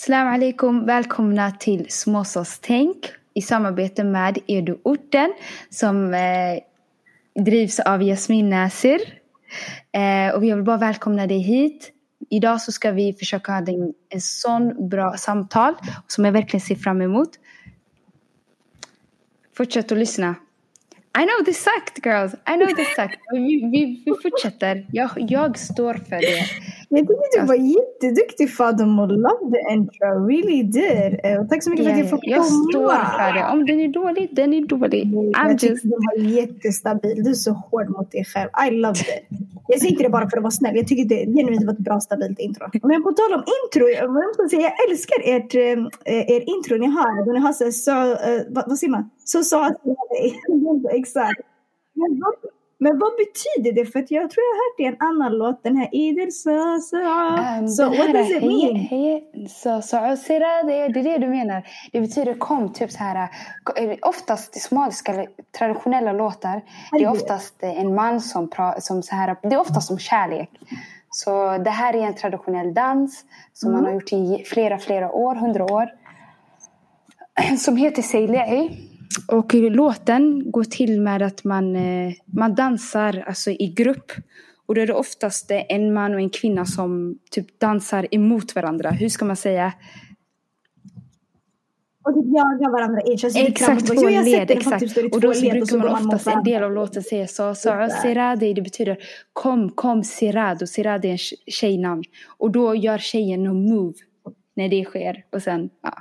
Salam alaikum, välkomna till Småsåstänk i samarbete med Eduorten som eh, drivs av Jasmin Nasir. Eh, och vi vill bara välkomna dig hit. Idag så ska vi försöka ha en, en sån bra samtal som jag verkligen ser fram emot. Fortsätt att lyssna. I know this sucked girls, I know this sucked. Vi, vi, vi fortsätter. Jag, jag står för det. Jag tycker du var jätteduktig Fadim och love the intro, really did. Uh, tack så mycket yeah, för att jag fick Jag står för det. Om den är dålig, den är dålig. I'm jag tycker just... du var jättestabil. Du är så hård mot dig själv. I love it. Jag säger inte det bara för att vara snäll. Jag tycker det genuint var ett bra stabilt intro. Men på tal om intro, jag, måste säga, jag älskar ert, äh, er intro ni har. Då ni har så, så vad, vad säger man? Så sa jag Exakt. Men vad, men vad betyder det? För att jag tror jag har hört det i en annan låt. Den här idel så så. Um, so what does it mean? hej, så, så, det, det är det du menar. Det betyder kom, typ så här. eh, Oftast i somaliska traditionella låtar. Det är oftast en man som, pra, som så här. Det är oftast om kärlek. Så det här är en traditionell dans som man har gjort i flera, flera år, hundra år. Som heter Seilei. Och låten går till med att man, eh, man dansar alltså i grupp. Och då är det oftast en man och en kvinna som typ dansar emot varandra. Hur ska man säga? Och typ jagar varandra Exakt, två led. Exakt. Och då så brukar man oftast en del av låten säga så. Siradi, det betyder kom, kom Sirad. Och Sirad är en tjejnamn. Och då gör tjejen någon move när det sker. Och sen, ja.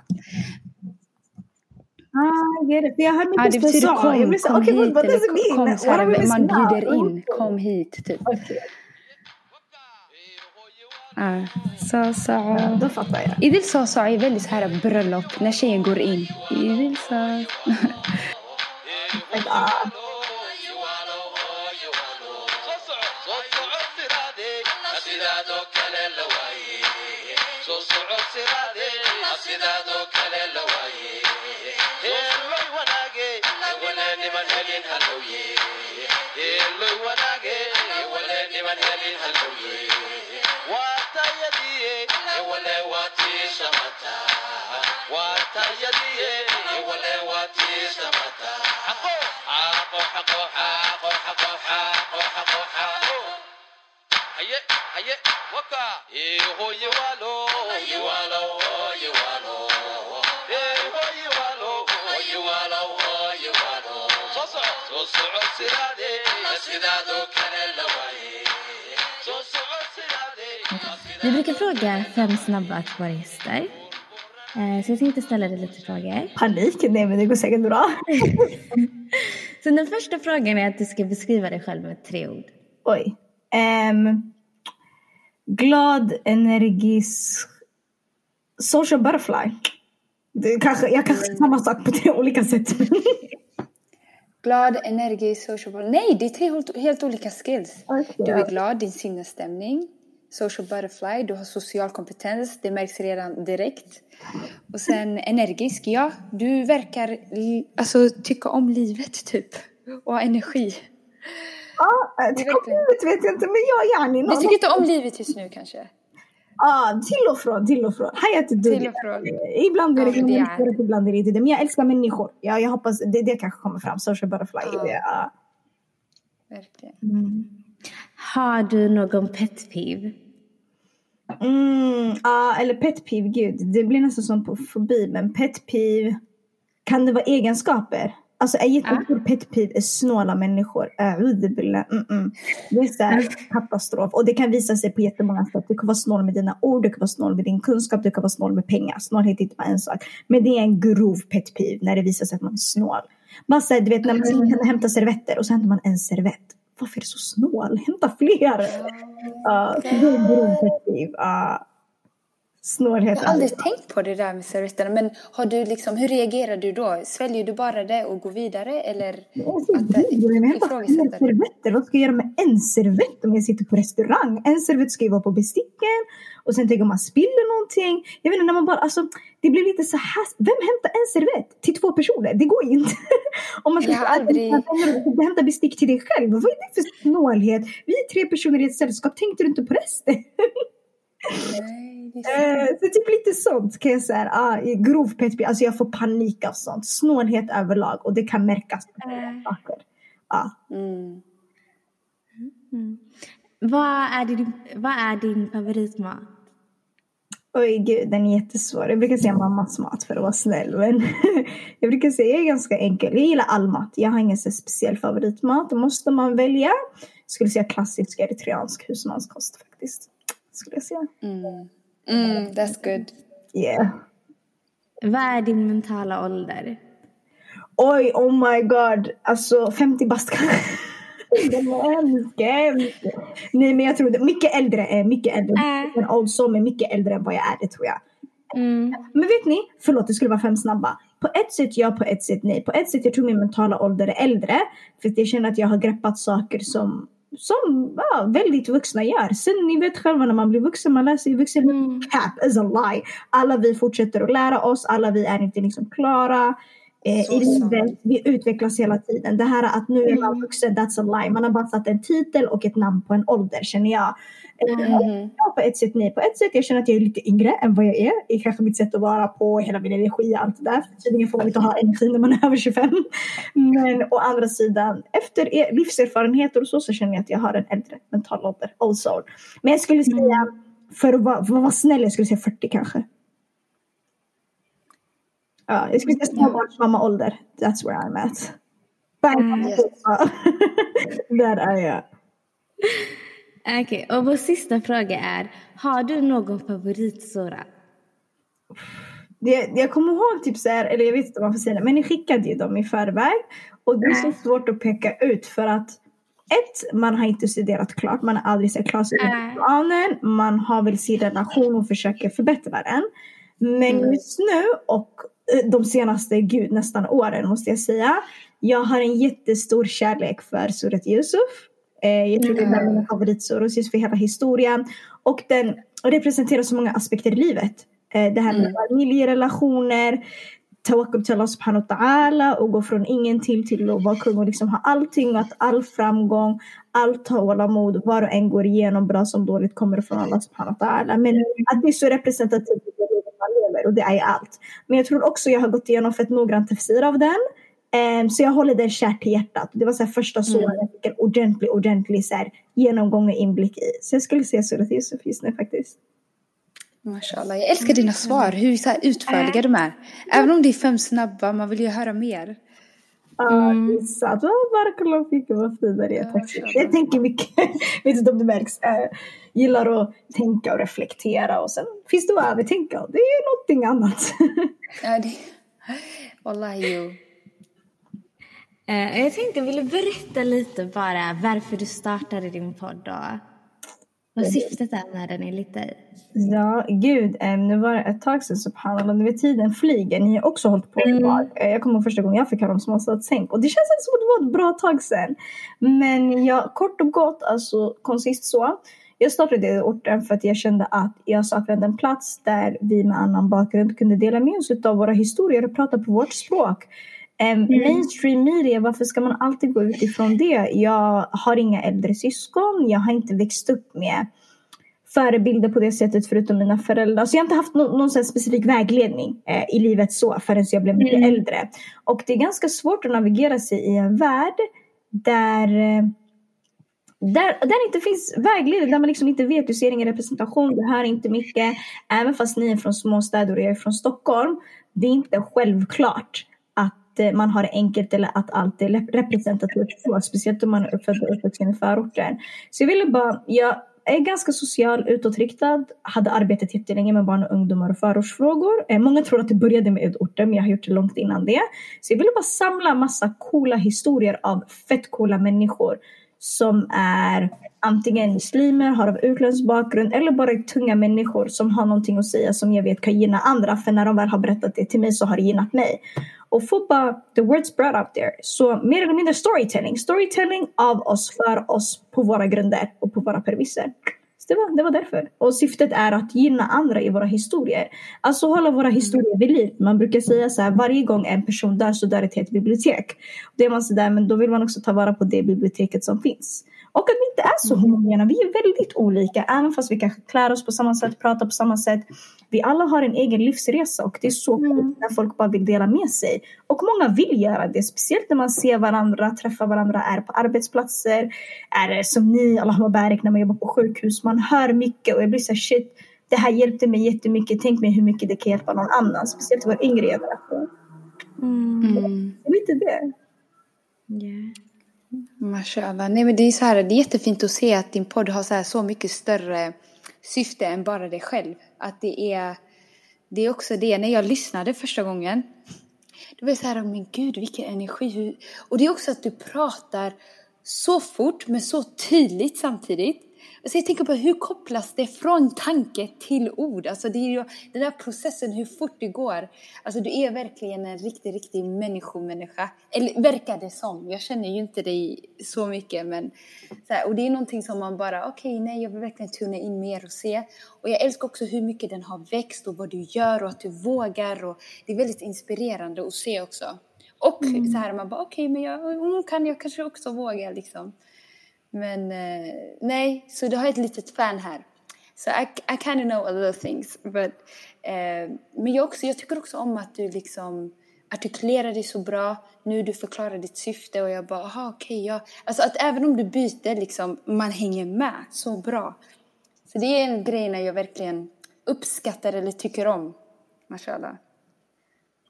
Ah, jag get it. För jag hörde Ja, min det syster sa. kom, Jag blev så, kom okej, hit. what does it Eller mean? kom, så här, man bjuder in. Kom hit, typ. Okej, Ja, så, så. ja, då fattar jag. Idil sa sa är väldigt så här bröllop när tjejen går in. Idil sa. Oh, you are low. Vi brukar fråga fem snabba våra gäster. Eh, Så jag tänkte ställa dig lite frågor. Panik? Nej, men det går säkert bra. Så den första frågan är att du ska beskriva dig själv med tre ord. Oj. Ehm, glad, energisk, social butterfly. Det kanske, jag kanske säger samma sak på tre olika sätt. Glad, energi, social. Nej, det är tre helt, helt olika skills. Okej. Du är glad, din sinnesstämning. Social butterfly, du har social kompetens. Det märks redan direkt. Och sen energisk, ja. Du verkar alltså, tycka om livet typ. Och ha energi. Ja, till verkligen- livet vet jag inte, men jag är gärna Du tycker inte om livet just nu kanske? Ja, till och från, till och från. Hayat Till från. Ibland är det glamoröst, ibland är det inte det. Men jag älskar människor. Ja, jag hoppas det, det kanske kommer fram. Social butterfly. Ja. Ja. Verkligen. Har du någon pet peeve? Mm, ja, eller pet peeve, gud. Det blir nästan som på fobi. Men pet peeve, kan det vara egenskaper? Alltså en jättestor pet peeve är snåla människor. Mm -mm. Det är så här katastrof. Och det kan visa sig på jättemånga sätt. Du kan vara snål med dina ord, du kan vara snål med din kunskap, du kan vara snål med pengar. Snålhet är inte bara en sak. Men det är en grov pet peeve när det visar sig att man är snål. Man säger, du vet när man kan hämta servetter och så hämtar man en servett. Varför är du så snål? Hämta fler! Ja, det är en grov pet peeve. Ja. Snålhet. Jag har aldrig tänkt på det där med servetterna. Men har du liksom, hur reagerar du då? Sväljer du bara det och går vidare? Eller Alltså, att ifrågasätter? servetter. Vad ska jag göra med en servett om jag sitter på restaurang? En servett ska ju vara på besticken. Och sen tänker man spiller någonting. Jag vet inte, när man bara, alltså, det blir lite så här. Vem hämtar en servett till två personer? Det går ju inte. om man ska aldrig- hämta bestick till dig själv. Vad är det för snålhet? Vi är tre personer i ett sällskap. Tänkte du inte på resten? Nej, Eh, så typ lite sånt kan jag säga. Ah, grov petpi, alltså jag får panik av sånt. Snålhet överlag och det kan märkas på Eh. saker. Ah. Mm. Vad är din, vad är din favoritmat? Oj gud, den är jättesvår. Jag brukar säga mammas mat för att vara snäll. Men jag brukar säga jag är ganska enkel. Jag gillar all mat. Jag har ingen speciell favoritmat. Måste man välja? Jag skulle säga klassisk eritreansk husmanskost faktiskt. Skulle jag säga. Mm. Mm, that's good. Yeah. Vad är din mentala ålder? Oj, oh my god. Alltså 50 bast kanske. Är. Nej men jag tror det. Mycket äldre. eh, Mycket äldre. Äh. En old soul, men mycket äldre än vad jag är. Det tror jag. Mm. Men vet ni, förlåt det skulle vara fem snabba. På ett sätt ja, på ett sätt nej. På ett sätt jag tror min mentala ålder är äldre. För att jag känner att jag har greppat saker som, som ja, väldigt vuxna gör. Sen ni vet själva när man blir vuxen, man läser ju vuxen Mm. cap is a lie. Alla vi fortsätter att lära oss, alla vi är inte liksom klara. Eh, I livet, vi utvecklas hela tiden. Det här att nu är man Mm. vuxen, that's a lie. Man har bara satt en titel och ett namn på en ålder känner jag. Eh, Mhm. Ja, på ett sätt nej. På ett sätt jag känner att jag är lite yngre än vad jag är. Det är kanske mitt sätt att vara på, hela min energi och allt det där. Tydligen får man inte ha energi när man är över 25. Men å andra sidan, efter er- livserfarenheter och så, så känner jag att jag har en äldre mental ålder. Soul. Men jag skulle säga, för att vara, för att vara snäll, jag skulle säga 40 kanske. Ja, jag skulle säga småbarnsmamma-ålder. That's where I'm at. Bang! Yes. Ja. Där är jag. Okej, och vår sista fråga är, har du någon favoritsura? Det, jag kommer ihåg typ så här, eller jag vet inte om man får säga det, men ni skickade ju dem i förväg. Och det är så Äh. svårt att peka ut för att ett, man har inte studerat klart, man har aldrig sett klart Äh. planen, man har väl sin relation och försöker förbättra den. Men Mm. just nu och de senaste, gud nästan åren måste jag säga, jag har en jättestor kärlek för Surat Yusuf. Eh, jag tror det är av mina favoritsuror just för hela historien. Och den representerar så många aspekter i livet. Eh, det här med Mm. familjerelationer, tawakkul till Allah subhanahu wa ta'ala och gå från ingen till att vara kung och liksom ha allting och att all framgång, allt tålamod, var och en går igenom bra som dåligt kommer från Allah subhanahu wa ta'ala. Men att det är så representativt man lever och det är allt. Men jag tror också jag har gått igenom fett noggrant tafsir av den. Ehm, så jag håller den kärt till hjärtat. Det var så här första solen jag fick en ordentlig, ordentlig så här, genomgång och inblick i. Så jag skulle säga Surat Yusuf just nu faktiskt. Mashallah. Jag älskar dina svar, hur så här utförliga de är. Även om det är fem snabba, man vill ju höra mer. Ja, Mm. det är sant. Oh, Barakallah fikum, vad fin det är. Ja, Tack så. Jag tänker mycket, vet inte om det märks, äh, gillar att tänka och reflektera och sen finns det att övertänka och det är någonting annat. Ja, det... Wallahi, jo. Eh, jag tänkte, vill du berätta lite bara varför du startade din podd och vad syftet är med den enligt dig? Ja, gud. nu var det ett tag sedan, subhanallah. Nu vet tiden flyger. Ni har också hållit på ett Mm. tag. Eh, Jag kommer ihåg första gången jag fick höra om småstadstänk. Och det känns inte som att det var ett bra tag sedan. Men jag, kort och gott, alltså koncist så. Jag startade i orten för att jag kände att jag saknade en plats där vi med annan bakgrund kunde dela med oss av våra historier och prata på vårt språk. Em, Mainstream media, varför ska man alltid gå utifrån det? Jag har inga äldre syskon. Jag har inte växt upp med förebilder på det sättet förutom mina föräldrar. Så jag har inte haft någon, någon specifik vägledning eh, i livet så förrän jag blev mycket Mm. äldre. Och det är ganska svårt att navigera sig i en värld där eh, där, där det inte finns vägledning, där man liksom inte vet, du ser ingen representation, du hör inte mycket. Även fast ni är från småstäder och jag är från Stockholm, det är inte självklart Eh, man har det enkelt eller att allt är representativt så, speciellt om man är född och uppvuxen i förorten. Så jag ville bara, jag är ganska social, utåtriktad, hade arbetat jättelänge med barn och ungdomar och förortsfrågor. Eh, många tror att det började med udorten, men jag har gjort det långt innan det. Så jag ville bara samla massa coola historier av fett coola människor som är antingen muslimer, har av utländsk bakgrund eller bara är tunga människor som har någonting att säga som jag vet kan gynna andra. För när de väl har berättat det till mig så har det gynnat mig. Och få bara the word spread out there. Så mer eller mindre storytelling. Storytelling av oss, för oss, på våra grunder och på våra premisser. Det var, det var därför. Och syftet är att gynna andra i våra historier. Alltså hålla våra historier vid liv. Man brukar säga så här, varje gång en person dör så dör ett helt bibliotek. Då är man så där, men då vill man också ta vara på det biblioteket som finns. Och att vi inte är så Mm. homogena. Vi är väldigt olika. Även fast vi kanske klär oss på samma sätt, pratar på samma sätt. Vi alla har en egen livsresa och det är så Mm. coolt när folk bara vill dela med sig. Och många vill göra det. Speciellt när man ser varandra, träffar varandra, är på arbetsplatser. Är som ni, Allah Mubarak, när man jobbar på sjukhus. Man hör mycket och jag blir så här, shit. Det här hjälpte mig jättemycket. Tänk mig hur mycket det kan hjälpa någon annan. Speciellt vår yngre generation. Mm. Det är lite det. Yeah. Mashallah. Nej men det är så här, det är jättefint att se att din podd har så, här, så mycket större syfte än bara dig själv. Att det är, det är också det, när jag lyssnade första gången. Det var så här, men gud vilken energi. Och det är också att du pratar så fort men så tydligt samtidigt. Alltså jag tänker på hur kopplas det från tanke till ord? Alltså det är ju den där processen, hur fort det går. Alltså du är verkligen en riktig, riktig människomänniska. Eller verkar det som. Jag känner ju inte dig så mycket. Men, så här, och det är någonting som man bara, okej, okay, nej, jag vill verkligen tuna in mer och se. Och jag älskar också hur mycket den har växt och vad du gör och att du vågar. Och det är väldigt inspirerande att se också. Och så här, man bara, okej, okay, men jag, mm, kan jag kanske också våga liksom. Men eh, nej, så du har ett litet fan här. Så so I, I kind of know a little things. But, eh, men jag, också, jag tycker också om att du liksom artikulerar dig så bra. Nu du förklarar ditt syfte och jag bara, aha okej, okay, ja. Alltså att även om du byter liksom, man hänger med så bra. Så det är en grej när jag verkligen uppskattar eller tycker om. Mashallah.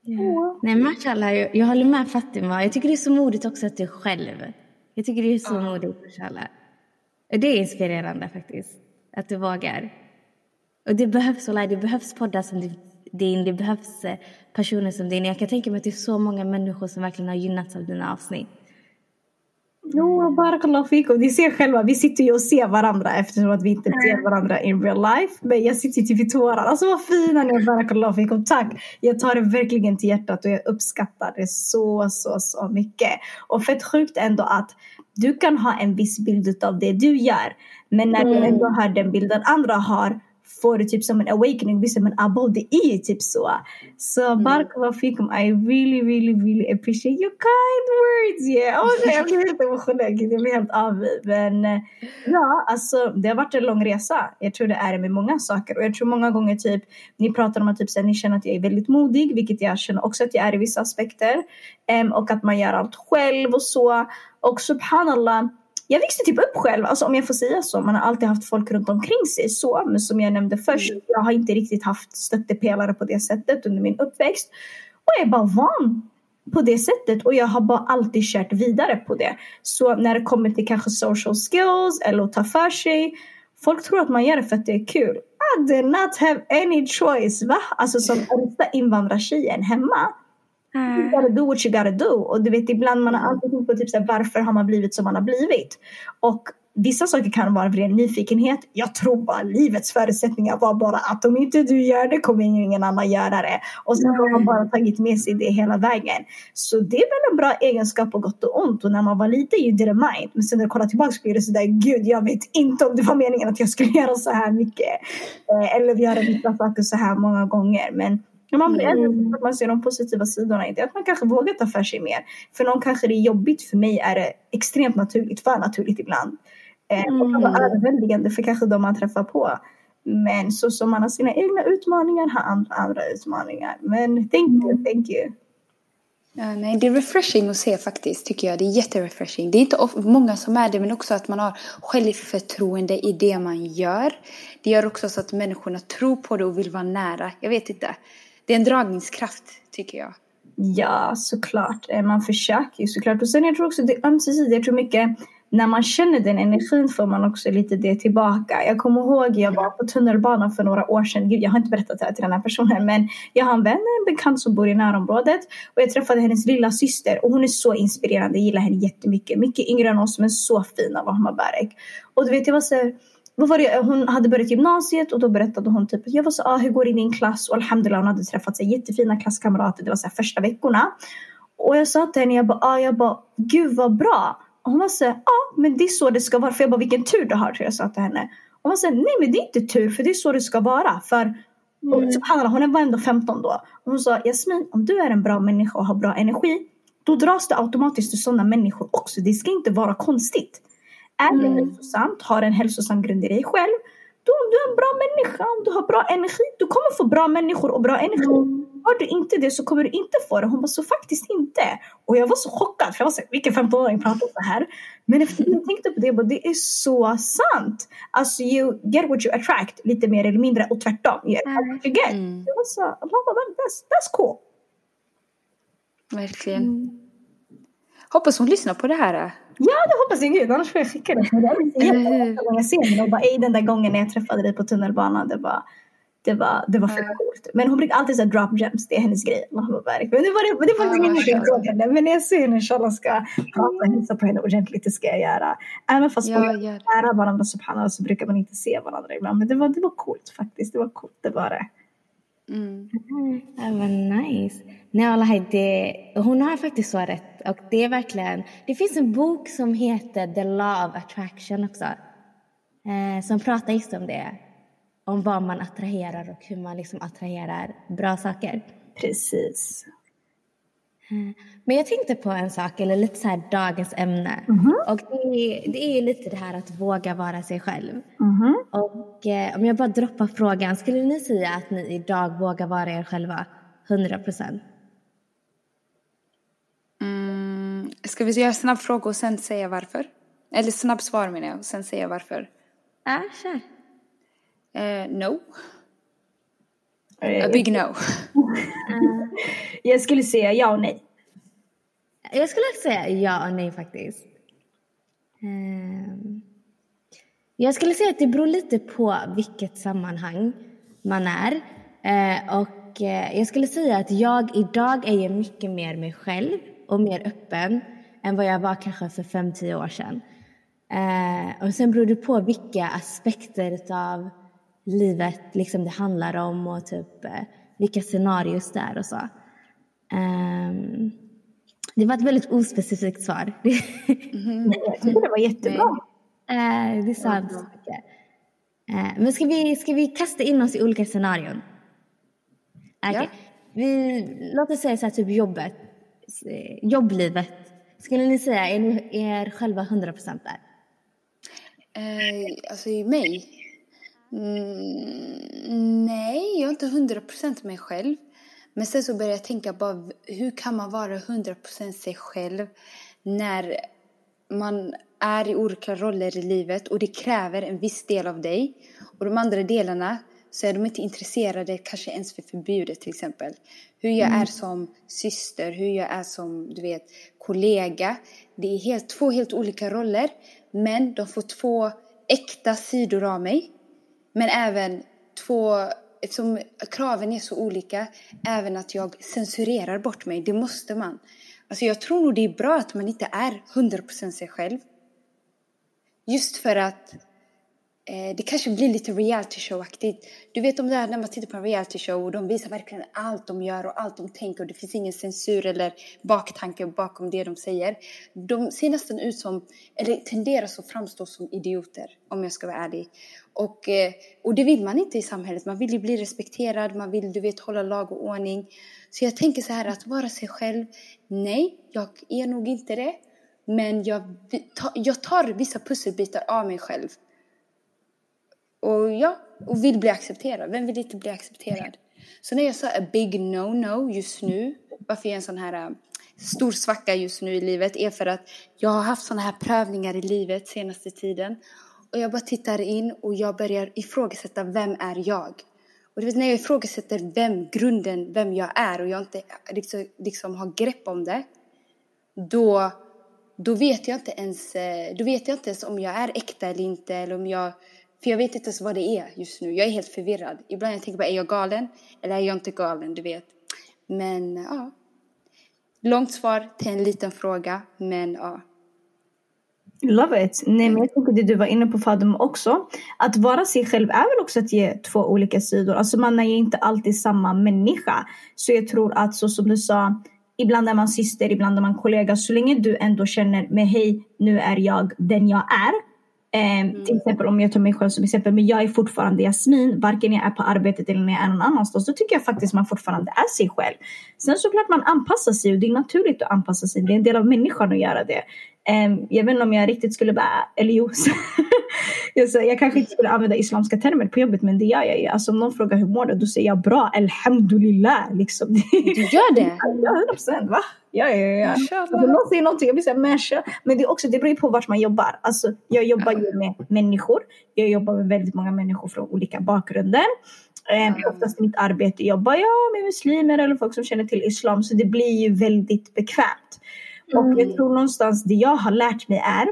Yeah. Nej, mashallah, jag, jag håller med Fatima. Jag tycker det är så modigt också att du själv. Jag tycker det är så modigt. Och det är inspirerande faktiskt, att du vågar. Och det behövs, wallah, det behövs poddar som din, det behövs eh, personer som din. Jag kan tänka mig att det är så många människor som verkligen har gynnats av dina avsnitt. Jo, barakallah fikum. Ni ser själva, vi sitter ju och ser varandra eftersom att vi inte ser varandra in real life. Men jag sitter ju typ i tårar. Alltså vad fina ni är, barakallah fikum. Tack! Jag tar det verkligen till hjärtat och jag uppskattar det så, så, så mycket. Och fett sjukt ändå att du kan ha en viss bild av det du gör. Men när du Mm. ändå har den bilden andra har får du typ som en awakening. Vissa men abo det är ju typ så. Så barakallah fikum. I really really really appreciate your kind words. Yeah. Oh, nej, jag blir helt emotionell. Jag blir helt avig. Men eh, ja, alltså det har varit en lång resa. Jag tror det är det med många saker. Och jag tror många gånger typ ni pratar om att typ, så här, ni känner att jag är väldigt modig. Vilket jag känner också att jag är i vissa aspekter. Em, och att man gör allt själv och så. Och subhanallah. Jag växte typ upp själv, alltså om jag får säga så. Man har alltid haft folk runt omkring sig så. Men som jag nämnde först, jag har inte riktigt haft stöttepelare på det sättet under min uppväxt. Och jag är bara van på det sättet och jag har bara alltid kört vidare på det. Så när det kommer till kanske social skills eller att ta för sig. Folk tror att man gör det för att det är kul. I did not have any choice. Va? Alltså som äldsta invandrartjejen hemma. You gotta do what you gotta do. Och du vet ibland man har alltid tänkt på typ såhär, varför har man blivit som man har blivit. Och vissa saker kan vara av ren nyfikenhet. Jag tror bara livets förutsättningar var bara att om inte du gör det kommer ingen annan göra det. Och sen har man bara tagit med sig det hela vägen. Så det är väl en bra egenskap på gott och ont. Och när man var liten you didn't mind. Men sen när du kollar tillbaka så blir det sådär, gud jag vet inte om det var meningen att jag skulle göra så här mycket. Eh, eller göra vissa saker så här många gånger. Men man blir ändå att man ser de positiva sidorna i det. Att man kanske vågar ta för sig mer. För någon kanske det är jobbigt. För mig är det extremt naturligt. För naturligt ibland. Eh, och kan vara överväldigande för kanske de man träffar på. Men så som man har sina egna utmaningar har andra andra utmaningar. Men thank you, thank you. Ja, nej, det är refreshing att se faktiskt, tycker jag. Det är jätterefreshing. Det är inte många som är det, men också att man har självförtroende i det man gör. Det gör också så att människorna tror på det och vill vara nära. Jag vet inte. Det är en dragningskraft, tycker jag. Ja, såklart. Eh, man försöker ju såklart. Och sen jag tror också det är ömsesidigt. Jag tror mycket när man känner den energin får man också lite det tillbaka. Jag kommer ihåg jag var på tunnelbanan för några år sedan. Gud, jag har inte berättat det här till den här personen men jag har en vän, en bekant som bor i närområdet och jag träffade hennes lilla syster och hon är så inspirerande. Jag gillar henne jättemycket. Mycket yngre än oss men så fin av Ahmad Barek. Och du vet, jag var så här, vad var det? Hon hade börjat gymnasiet och då berättade hon typ jag var så ah, hur går det i din klass? Och alhamdulillah hon hade träffat sig jättefina klasskamrater. Det var så här första veckorna. Och jag sa till henne, jag bara, ah, jag bara gud vad bra. Och hon var så ja ah, men det är så det ska vara. För jag bara vilken tur du har tror jag sa till henne. Och hon var så nej men det är inte tur för det är så det ska vara. För mm. hon var ändå 15 då. Och hon sa Jasmin om du är en bra människa och har bra energi. Då dras det automatiskt till sådana människor också. Det ska inte vara konstigt. Är det hälsosamt, har en hälsosam grund i dig själv, då om du är en bra människa, om du har bra energi, du kommer få bra människor och bra energi. Har du inte det så kommer du inte få det. Hon bara, så faktiskt inte. Och jag var så chockad, för jag var så vilken 15-åring pratar så här? Men efter att jag tänkte på det, bara, det är så sant. Alltså you get what you attract, lite mer eller mindre, och tvärtom. You attract what you get. Mm. Jag var så, that's, that's cool. Verkligen. Mm. Hoppas hon lyssnar på det här. Ja, det hoppas jag gud. Annars får jag skicka det. Men Jag är och bara, ej den där gången när jag träffade dig på tunnelbanan, det var, det var, det var för Ja. coolt. Men hon brukar alltid säga drop gems, det är hennes grej. Men det var, det, det var faktiskt jag mashallah. såg henne. Men när jag ser henne inshallah ska prata och hälsa på henne ordentligt, det ska jag göra. Även fast Ja, man det. nära varandra subhanallah så brukar man inte se varandra ibland. Men det var, det var coolt faktiskt. Det var coolt, det var det. Mm. Ja, men nice. Nej, wallahi, det, hon har faktiskt så rätt. Och det är verkligen... Det finns en bok som heter The Law of Attraction också. Eh, som pratar just om det. Om vad man attraherar och hur man liksom attraherar bra saker. Precis. Men jag tänkte på en sak, eller lite så här dagens ämne. Och det är, det är lite det här att våga vara sig själv. Mhm. Och eh, om jag bara droppar frågan, skulle ni säga att ni idag vågar vara er själva 100 procent? Mm. Ska vi göra snabb fråga och sen säga varför? Eller snabb svar menar jag och sen säga varför. Ja, kör. Eh, no. Eh, A big no. Jag skulle säga ja och nej. Jag skulle också säga ja och nej faktiskt. Ehm, Jag skulle säga att det beror lite på vilket sammanhang man är. Eh, Och eh, jag skulle säga att jag idag är mycket mer mig själv och mer öppen än vad jag var kanske för fem tio år sedan. Eh, Och sen beror det på vilka aspekter av livet liksom det handlar om och typ eh, vilka scenarios det är och så. Ehm, det var ett väldigt ospecifikt svar. Jag tycker det var jättebra. Eh, det sa inte så mycket. Eh, men ska vi, ska vi kasta in oss i olika scenarion? Okej. Ja. Vi, låt oss säga så här, typ jobbet. Jobblivet. Skulle ni säga, är ni er själva 100% där? Eh, alltså i mig? Mm, nej, jag är inte hundra procent mig själv. Men sen så börjar jag tänka bara, hur kan man vara hundra procent sig själv när man är i olika roller i livet och det kräver en viss del av dig. Och de andra delarna så är de inte intresserade kanske ens för förbjudet till exempel. Hur jag är som syster, hur jag är som du vet kollega. Det är helt, två helt olika roller men de får två äkta sidor av mig. Men även två, eftersom kraven är så olika, även att jag censurerar bort mig. Det måste man. Alltså jag tror nog det är bra att man inte är 100% sig själv. Just för att Eh, det kanske blir lite reality show-aktigt. Du vet om det här när man tittar på en reality show och de visar verkligen allt de gör och allt de tänker och det finns ingen censur eller baktanke bakom det de säger. De ser nästan ut som, eller tenderar att framstå som idioter om jag ska vara ärlig. Och, eh, och det vill man inte i samhället. Man vill ju bli respekterad, man vill du vet hålla lag och ordning. Så jag tänker så här att vara sig själv, nej, jag är nog inte det. Men jag, jag tar vissa pusselbitar av mig själv. Och ja, och vill bli accepterad. Vem vill inte bli accepterad? Så när jag sa a big no-no just nu, varför jag är en sån här äh, stor svacka just nu i livet, är för att jag har haft såna här prövningar i livet senaste tiden. Och jag bara tittar in och jag börjar ifrågasätta, vem är jag? Och du vet när jag ifrågasätter vem, grunden, vem jag är och jag inte äh, liksom, liksom har grepp om det, då, då vet jag inte ens, äh, då vet jag inte ens om jag är äkta eller inte eller om jag för jag vet inte ens vad det är just nu. Jag är helt förvirrad. Ibland jag tänker bara, är jag galen? Eller är jag inte galen? Du vet. Men ja. Långt svar till en liten fråga. Men ja. Love it. Nej, men jag tycker det du var inne på Fadum också. Att vara sig själv är väl också att ge två olika sidor. Alltså man är ju inte alltid samma människa. Så jag tror att så som du sa, ibland är man syster, ibland är man kollega. Så länge du ändå känner, med hej, nu är jag den jag är. Eh, Mm. Till exempel om jag tar mig själv som exempel, men jag är fortfarande Jasmin, varken jag är på arbetet eller när jag är någon annanstans. Då tycker jag faktiskt man fortfarande är sig själv. Sen såklart man anpassar sig och det är naturligt att anpassa sig. Det är en del av människan att göra det. Um, jag vet inte om jag riktigt skulle bara, eller jo, jag kanske inte skulle använda islamska termer på jobbet men det gör jag ju. Alltså om någon frågar hur mår du? Då säger jag bra, alhamdulillah. Liksom. Du gör det? ja, 100 procent. Va? Ja, ja, ja. Alltså, någon säger någonting, jag vill säga masha. Men det, är också, det beror på vart man jobbar. Alltså, jag jobbar ju med människor. Jag jobbar med väldigt många människor från olika bakgrunder. Mm. Oftast i mitt arbete jobbar jag med muslimer eller folk som känner till islam så det blir ju väldigt bekvämt. Mm. Och jag tror någonstans det jag har lärt mig är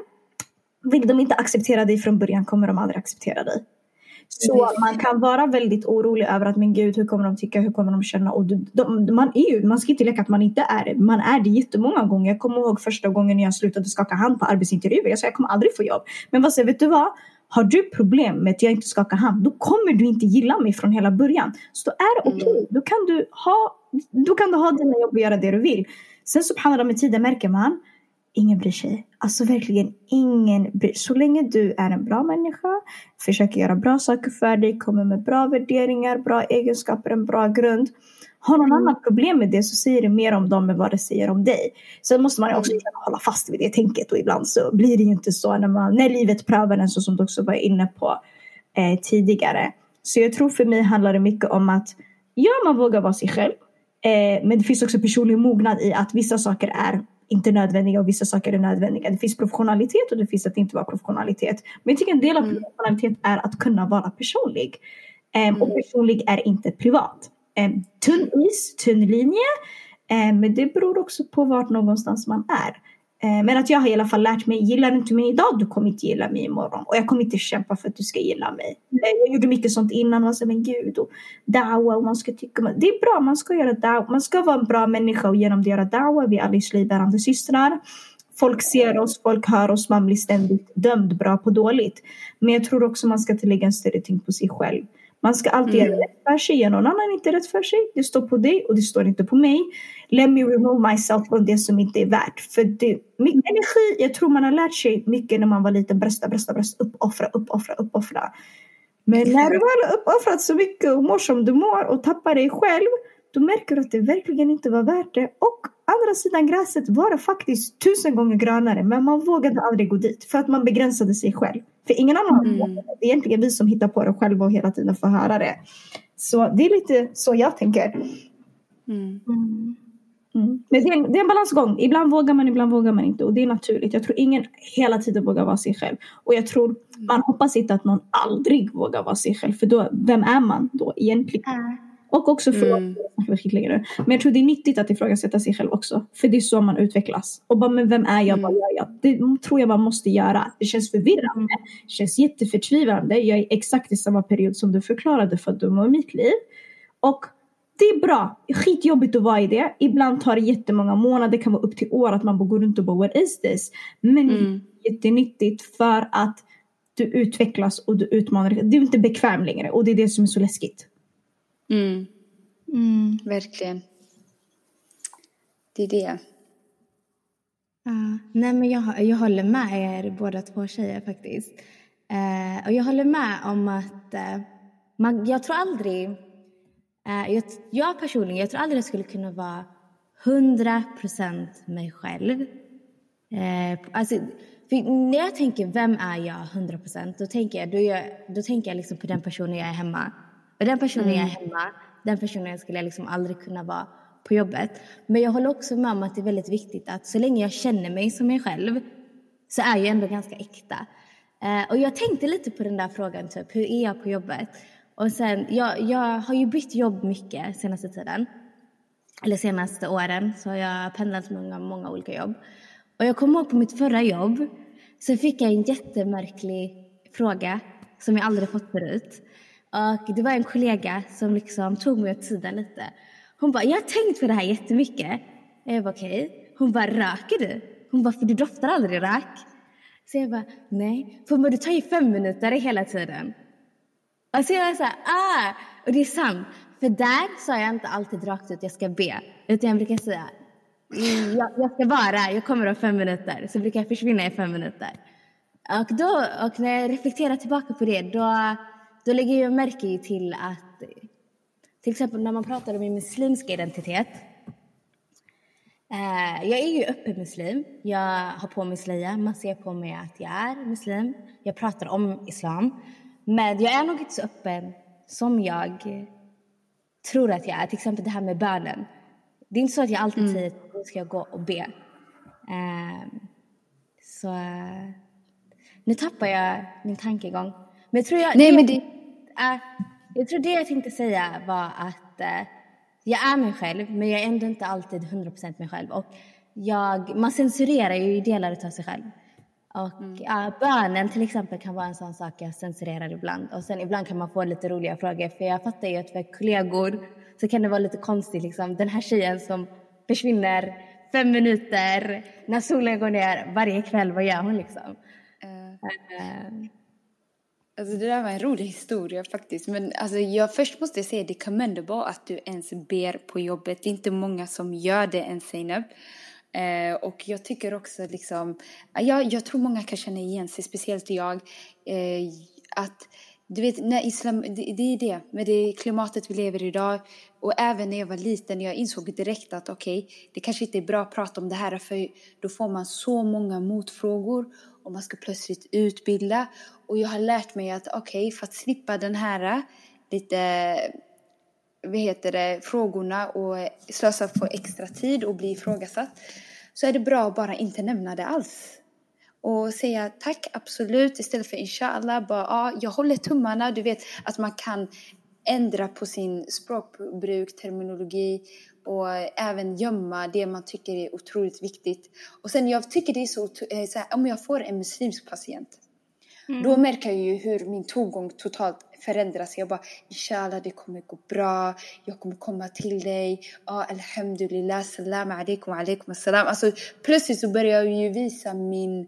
vill de inte acceptera dig från början kommer de aldrig acceptera dig. Så man kan vara väldigt orolig över att men gud hur kommer de tycka, hur kommer de känna? Och de, de, man, är ju, man ska inte leka att man inte är det. Man är det jättemånga gånger. Jag kommer ihåg första gången jag slutade skaka hand på arbetsintervjuer. Jag sa jag kommer aldrig få jobb. Men vad säger vet du vad? Har du problem med att jag inte skakar hand, då kommer du inte gilla mig från hela början. Så då är det okej. Okay. Mm. Då, kan du ha, då kan du ha dina jobb och göra det du vill. Sen subhanallah med tiden märker man ingen bryr sig. Alltså verkligen ingen bryr sig. Så länge du är en bra människa, försöker göra bra saker för dig, kommer med bra värderingar, bra egenskaper, en bra grund. Har någon mm. annan problem med det så säger det mer om dem än vad det säger om dig. Sen måste man också mm. hålla fast vid det tänket och ibland så blir det ju inte så när, man, när livet prövar en så som du också var inne på eh, tidigare. Så jag tror för mig handlar det mycket om att ja, man vågar vara sig själv. Eh, men det finns också personlig mognad i att vissa saker är inte nödvändiga och vissa saker är nödvändiga. Det finns professionalitet och det finns att inte vara professionalitet. Men jag tycker en del av mm. professionalitet är att kunna vara personlig. Um, mm. Och personlig är inte privat. Um, tunn is, tunn linje. Um, men det beror också på vart någonstans man är. Eh, men att jag har i alla fall lärt mig, gillar du inte mig idag, du kommer inte gilla mig imorgon. Och jag kommer inte kämpa för att du ska gilla mig. Jag gjorde mycket sånt innan, man sa men gud, och dawa och man ska tycka, det är bra, man ska göra dawa, man ska vara en bra människa och genom det göra dawa, vi alla är systrar. Folk ser oss, folk hör oss, man blir ständigt dömd bra på dåligt. Men jag tror också man ska tillägga en större tyngd på sig själv. Man ska alltid mm. göra rätt för sig, gör någon annan inte rätt för sig. Det står på dig och det står inte på mig. Let me remove myself från det som inte är värt. För det, mycket energi, jag tror man har lärt sig mycket när man var liten. Brösta, brösta, brösta, uppoffra, uppoffra, uppoffra. Men när du väl har uppoffrat så mycket och mår som du mår och tappar dig själv. Då märker du att det verkligen inte var värt det. Och andra sidan gräset var det faktiskt tusen gånger grönare. Men man vågade aldrig gå dit. För att man begränsade sig själv. För ingen annan mm. det. är egentligen vi som hittar på det själva och hela tiden får höra det. Så det är lite så jag tänker. Mm. Mm. mm. Men det är, en, det är en balansgång. Ibland vågar man, ibland vågar man inte. Och det är naturligt. Jag tror ingen hela tiden vågar vara sig själv. Och jag tror, man hoppas inte att någon aldrig vågar vara sig själv. För då, vem är man då egentligen? Mm. Och också för mm. Men jag tror det är nyttigt att ifrågasätta sig själv också. För det är så man utvecklas. Och bara, men vem är jag? Mm. Vad gör jag? Det tror jag man måste göra. Det känns förvirrande. Mm. Det känns jätteförtvivlande. Jag är exakt i samma period som du förklarade för dumma i mitt liv. Och det är bra. Skitjobbigt att vara i det. Ibland tar det jättemånga månader, det kan vara upp till år att man bara går runt och bara what is this? Men mm. jättenyttigt för att du utvecklas och du utmanar dig. Du är inte bekväm längre och det är det som är så läskigt. Mm. Mm. Verkligen. Det är det. Uh, nej men jag, jag håller med er båda två tjejer faktiskt. Uh, och jag håller med om att uh, man, jag tror aldrig, uh, jag, jag personligen, jag tror aldrig jag skulle kunna vara hundra procent mig själv. Alltså, när jag tänker vem är jag hundra procent, då tänker jag, då, jag, då tänker jag liksom på den personen jag är hemma. Och den personen mm. jag är hemma, den personen skulle jag liksom aldrig kunna vara på jobbet. Men jag håller också med om att det är väldigt viktigt att så länge jag känner mig som mig själv så är jag ändå ganska äkta. Eh, och jag tänkte lite på den där frågan, typ, hur är jag på jobbet? Och sen, jag, jag har ju bytt jobb mycket senaste tiden. Eller senaste åren så har jag pendlat många, många olika jobb. Och jag kommer ihåg på mitt förra jobb så fick jag en jättemärklig fråga som jag aldrig fått förut. Och det var en kollega som liksom tog mig åt sidan lite. Hon bara, jag har tänkt på det här jättemycket. Jag var okej. Okay. Hon bara, röker du? Hon bara, för du doftar aldrig rök. Så jag bara, nej. För du tar ju fem minuter hela tiden. Och så jag var så här, ah! Och det är sant. För där sa jag inte alltid rakt ut, jag ska be. Utan jag brukar säga, jag, jag ska vara, jag kommer om fem minuter. Så brukar jag försvinna i fem minuter. Och, då, och när jag reflekterar tillbaka på det, då då lägger jag märke till att till exempel när man pratar om min muslimska identitet Eh, jag är ju öppen muslim. Jag har på mig slöja. Man ser på mig att jag är muslim. Jag pratar om islam. Men jag är nog inte så öppen som jag tror att jag är. Till exempel det här med bönen. Det är inte så att jag alltid mm. säger att nu ska jag gå och be. Uh, så nu tappar jag min tankegång. Men jag tror jag, Nej, men det... Uh, jag tror det jag tänkte säga var att uh, jag är mig själv, men jag är ändå inte alltid 100% mig själv. Och jag, man censurerar ju delar av sig själv. Och mm. ja, bönen till exempel kan vara en sån sak jag censurerar ibland. Och sen ibland kan man få lite roliga frågor. För jag fattar ju att för kollegor så kan det vara lite konstigt liksom. Den här tjejen som försvinner fem minuter när solen går ner varje kväll, vad gör hon liksom? Uh. Uh. Alltså det där var en rolig historia faktiskt. Men alltså jag först måste säga det är commendable att du ens ber på jobbet. Det är inte många som gör det ens Zeynep. Eh, och jag tycker också liksom, jag, jag tror många kan känna igen sig, speciellt jag, eh, att du vet, när islam, det, det är det, med det klimatet vi lever i idag och även när jag var liten, jag insåg direkt att okej, okay, det kanske inte är bra att prata om det här för då får man så många motfrågor och man ska plötsligt utbilda och jag har lärt mig att okej, okay, för att slippa den här eh, lite vad heter det, frågorna och slösa på extra tid och bli ifrågasatt så är det bra att bara inte nämna det alls. Och säga tack, absolut, istället för inshallah. Bara, ja, jag håller tummarna. Du vet att man kan ändra på sin språkbruk, terminologi och även gömma det man tycker är otroligt viktigt. Och sen jag tycker det är så, eh, så här, om jag får en muslimsk patient Mm. Då märker jag ju hur min tongång totalt förändras. Jag bara, inshallah det kommer gå bra, jag kommer komma till dig, ah, alhamdulillah, salam alaikum, alaikum assalam. Alltså plötsligt så börjar jag ju visa min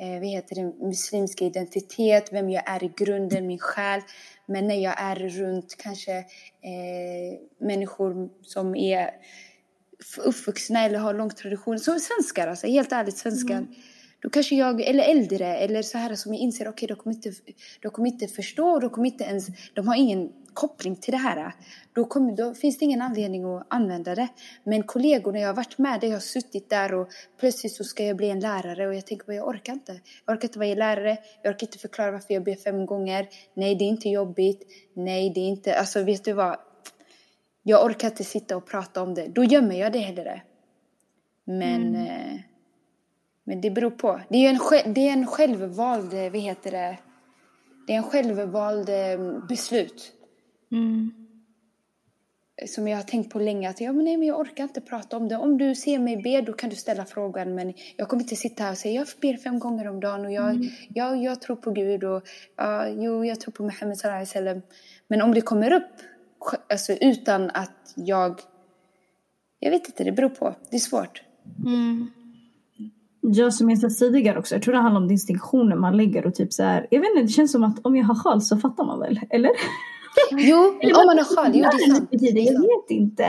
eh, vad heter det, muslimska identitet, vem jag är i grunden, min själ. Men när jag är runt kanske eh, människor som är uppvuxna eller har lång tradition, som svenskar alltså, helt ärligt svenskar. Mm då kanske jag, eller äldre, eller så här som jag inser, okej, okay, de, kommer inte, de kommer inte förstå, de kommer inte ens, de har ingen koppling till det här. Då, kommer, då finns det ingen anledning att använda det. Men kollegorna jag har varit med, där jag har suttit där och plötsligt så ska jag bli en lärare och jag tänker, jag orkar inte. Jag orkar inte vara lärare, jag orkar inte förklara varför jag ber fem gånger. Nej, det är inte jobbigt. Nej, det är inte, alltså vet du vad? Jag orkar inte sitta och prata om det. Då gömmer jag det hellre. Men mm. eh, men det beror på. Det är en, det är en självvald, eh, vad heter det? Det är en självvald eh, beslut. Mm. Som jag har tänkt på länge. Att ja, men nej, men jag orkar inte prata om det. Om du ser mig be, då kan du ställa frågan. Men jag kommer inte sitta här och säga jag ber fem gånger om dagen. Och jag, mm. jag, jag tror på Gud. Och ja, jo, jag tror på Muhammed sallallahu alaihi Men om det kommer upp alltså, utan att jag... Jag vet inte, det beror på. Det är svårt. Mm. Ja, som jag sa tidigare också. Jag tror det handlar om distinktioner man lägger och typ så här. Jag vet inte, det känns som att om jag har sjal så fattar man väl? Eller? Jo, om man har sjal. Jo, det är sant. Jag vet inte.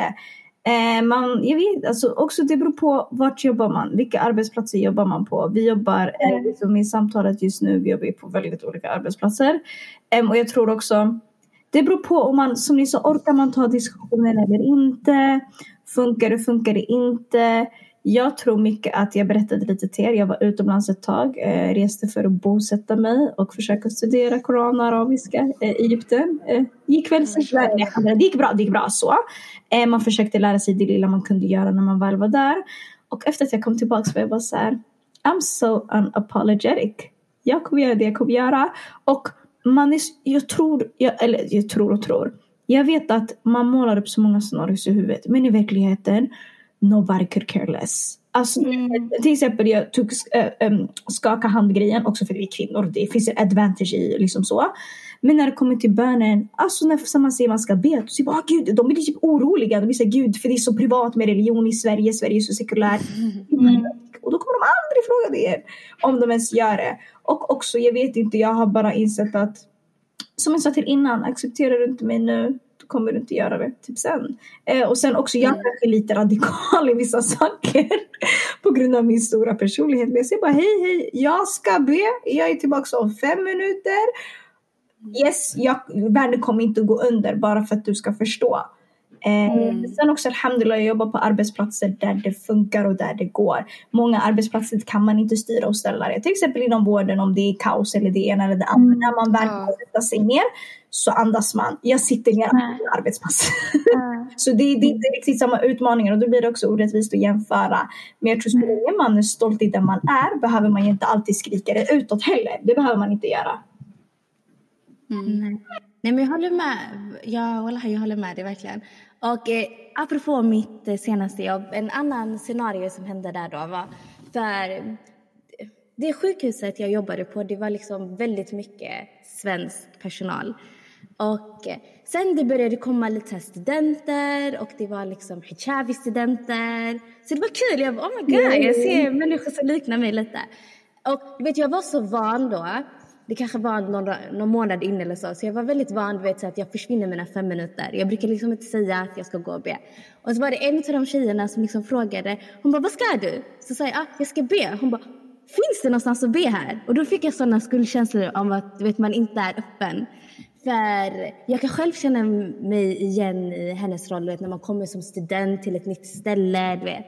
Eh, man, jag vet, alltså också det beror på vart jobbar man, vilka arbetsplatser jobbar man på. Vi jobbar, eh, liksom i samtalet just nu, vi jobbar på väldigt olika arbetsplatser. Och jag tror också, det beror på om man, som ni sa, orkar man ta diskussionen eller inte? Funkar det, funkar det inte? Jag tror mycket att jag berättade lite till er. Jag var utomlands ett tag, eh, reste för att bosätta mig och försöka studera koran och arabiska i eh, Egypten. Eh, gick väl så det gick bra, det gick bra så. Eh, man försökte lära sig det lilla man kunde göra när man väl var där. Och efter att jag kom tillbaka var jag bara så här, I'm so unapologetic. Jag kommer göra det jag kommer göra. Och man är, jag tror, jag, eller jag tror och tror. Jag vet att man målar upp så många scenarier i huvudet, men i verkligheten nobody could care less. Alltså, mm. Till exempel jag tog äh, um, skaka hand-grejen också för vi är kvinnor. Det finns en advantage i liksom så. Men när det kommer till bönen, alltså när man säger man ska be, så ah, gud, de blir typ oroliga. De blir såhär, gud, för det är så privat med religion i Sverige, Sverige är så sekulärt. Mm. Och då kommer de aldrig fråga det om de ens gör det. Och också, jag vet inte, jag har bara insett att som jag sa till innan, accepterar du inte mig nu, kommer du inte göra det typ sen. Eh, och sen också, jag mm. är lite radikal i vissa saker på grund av min stora personlighet. Men jag säger bara hej, hej, jag ska be, jag är tillbaka om fem minuter. Yes, jag, världen kommer inte att gå under bara för att du ska förstå. Eh, mm. Sen också alhamdulillah, jag jobbar på arbetsplatser där det funkar och där det går. Många arbetsplatser kan man inte styra och ställa det. Till exempel inom vården om det är kaos eller det ena eller det andra. Mm. När man väl kan sätta sig ner så andas man. Jag sitter ner på min arbetsplats. Mm. så det, det, är inte riktigt samma utmaningar och då blir det också orättvist att jämföra. Men jag tror så länge man är stolt i den man är behöver man ju inte alltid skrika det utåt heller. Det behöver man inte göra. Mm. Nej men jag håller med. Jag, jag håller med dig verkligen. Och eh, apropå mitt eh, senaste jobb, en annan scenario som hände där då var för det sjukhuset jag jobbade på, det var liksom väldigt mycket svensk personal. Och eh, sen det började komma lite studenter och det var liksom hijabi-studenter. Så det var kul. Jag bara, oh my god, jag ser människor som liknar mig lite. Och vet, jag var så van då det kanske var någon, någon månad in eller så. Så jag var väldigt van vid att jag försvinner mina fem minuter. Jag brukar liksom inte säga att jag ska gå och be. Och så var det en av de tjejerna som liksom frågade. Hon bara, vad ska du? Så sa jag, ah, jag ska be. Hon bara, finns det någonstans att be här? Och då fick jag sådana skuldkänslor om att vet, man inte är öppen. För jag kan själv känna mig igen i hennes roll, vet, när man kommer som student till ett nytt ställe. Vet.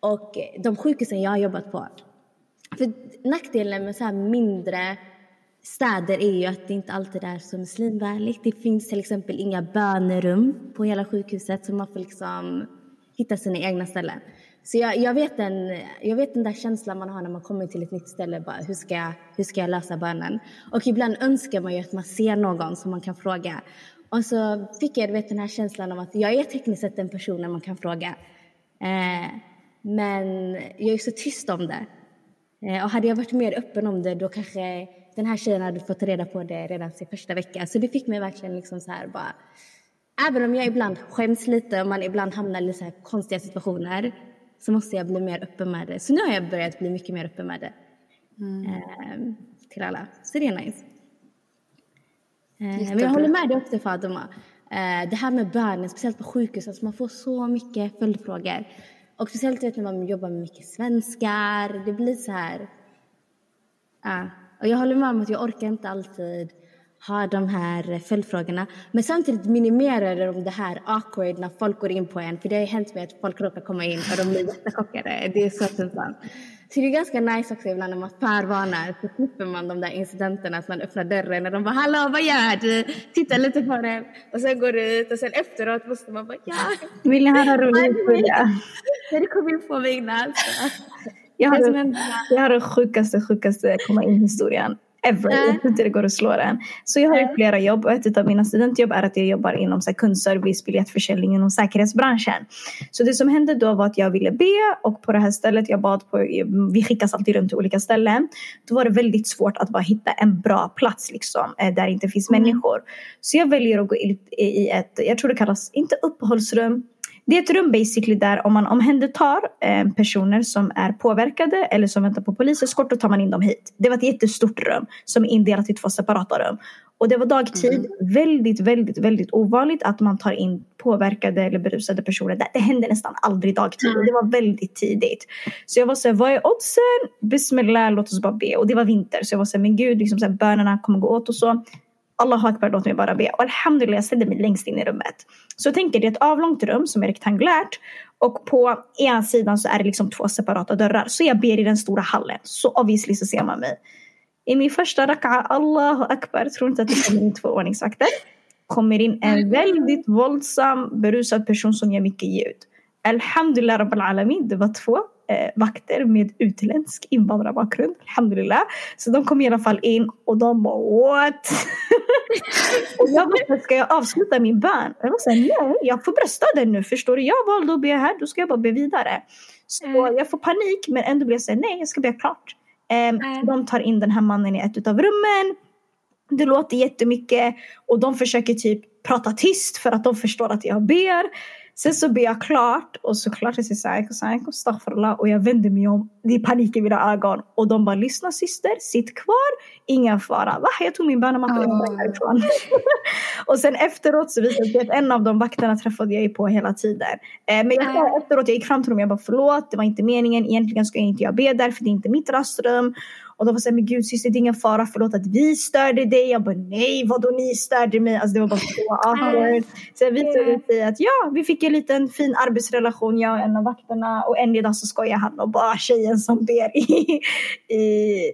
Och de sjukhusen jag har jobbat på. För nackdelen med så mindre städer är ju att det inte alltid är så muslimvänligt. Det finns till exempel inga bönerum på hela sjukhuset så man får liksom hitta sina egna ställen. Så jag, jag, vet den, jag vet den där känslan man har när man kommer till ett nytt ställe. Bara, hur, ska jag, hur ska jag lösa bönen? Och ibland önskar man ju att man ser någon som man kan fråga. Och så fick jag vet, den här känslan av att jag är tekniskt sett den personen man kan fråga. Eh, men jag är så tyst om det. Eh, och hade jag varit mer öppen om det då kanske den här tjejen hade fått reda på det redan sin första vecka. Så det fick mig verkligen liksom så här bara... Även om jag ibland skäms lite och man ibland hamnar i så här konstiga situationer så måste jag bli mer öppen med det. Så nu har jag börjat bli mycket mer öppen med det. Mm. Eh, till alla. Så det är nice. Eh, men jag håller med dig också Fatima. Eh, det här med bönen, speciellt på sjukhus, alltså man får så mycket följdfrågor. Och speciellt vet, när man jobbar med mycket svenskar. Det blir så här... Uh, och jag håller med om att jag orkar inte alltid ha de här följdfrågorna. Men samtidigt minimerar de det här awkward när folk går in på en. För det har hänt mig att folk råkar komma in och de blir jättechockade. Det är så pinsamt. Så det är ganska nice också ibland när man förvarnar så slipper man de där incidenterna att man öppnar dörren och de bara hallå vad gör du? Tittar lite på den och sen går du ut och sen efteråt måste man bara ja. Vill ni höra rolig historia? Det kom in på mig innan. Jag har, jag har den sjukaste, sjukaste komma in-historien ever. Jag tror inte det går att slå den. Så jag har ju flera jobb och ett av mina studentjobb är att jag jobbar inom så här, kundservice, biljettförsäljning inom säkerhetsbranschen. Så det som hände då var att jag ville be och på det här stället jag bad på, vi skickas alltid runt till olika ställen. Då var det väldigt svårt att bara hitta en bra plats liksom eh, där det inte finns mm. människor. Så jag väljer att gå in i ett, jag tror det kallas, inte uppehållsrum, det är ett rum basically där om man omhändertar eh, personer som är påverkade eller som väntar på poliseskort då tar man in dem hit. Det var ett jättestort rum som är indelat i två separata rum. Och det var dagtid. Mm. Väldigt, väldigt, väldigt ovanligt att man tar in påverkade eller berusade personer. Det, det hände nästan aldrig dagtid mm. och det var väldigt tidigt. Så jag var så här, vad är oddsen? Bismillah, låt oss bara be. Och det var vinter så jag var så här, men gud, liksom så här, bönerna kommer gå åt och så. Allah akbar, låt mig bara be. Och alhamdulillah, jag ställde mig längst in i rummet. Så jag tänker, det är ett avlångt rum som är rektangulärt. Och på ena sidan så är det liksom två separata dörrar. Så jag ber i den stora hallen. Så obviously så ser man mig. I min första raka'a, Allahu akbar, tror inte att det kommer in två ordningsvakter. Kommer in en väldigt våldsam berusad person som gör mycket ljud. Alhamdulillah Rabbil Alamin, det var två eh, vakter med utländsk invandrarbakgrund. Alhamdulillah. Så de kom i alla fall in och de bara what? och jag bara, ska jag avsluta min bön? Jag var såhär, nej jag får brösta den nu förstår du. Jag valde att be här, då ska jag bara be vidare. Så mm. jag får panik men ändå blir jag såhär, nej jag ska be klart. Eh, mm. De tar in den här mannen i ett av rummen. Det låter jättemycket och de försöker typ prata tyst för att de förstår att jag ber. Sen så ber jag klart och så klart jag säger astaghfirullah och jag vänder mig om. Det är panik i mina ögon och de bara lyssna syster, sitt kvar, ingen fara. Va? Jag tog min bönematta och jag härifrån. och sen efteråt så visade det sig att en av de vakterna träffade jag på hela tiden. Eh, men jag sa efteråt, jag gick fram till dem och jag bara förlåt, det var inte meningen, egentligen ska jag inte jag be där för det är inte mitt rastrum. Och de var såhär, men gud syster det är ingen fara, förlåt att vi störde dig. Jag bara, nej vadå ni störde mig? Alltså det var bara så awkward. Sen visade det sig att ja, vi fick en liten fin arbetsrelation, jag och en av vakterna. Och en dag så skojar han och bara tjejen som ber i, i,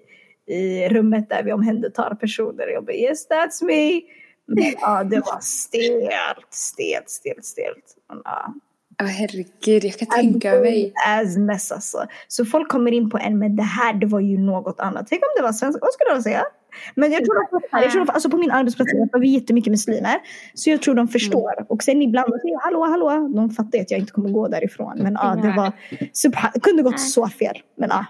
i rummet där vi omhändertar personer. Jag bara, yes that's me. Men, ja, det var stelt, stelt, stelt, stelt. Men, ja. Ja, herregud, jag kan tänka mig. As mess alltså. Så folk kommer in på en, men det här det var ju något annat. Tänk om det var svenska, vad skulle du säga? Men jag tror, att, jag tror att, alltså på min arbetsplats är vi jättemycket muslimer. Så jag tror de förstår. Mm. Och sen ibland säger hallå, hallå. De fattar att jag inte kommer gå därifrån. Men ja, det var, det kunde gått så fel. Men ja.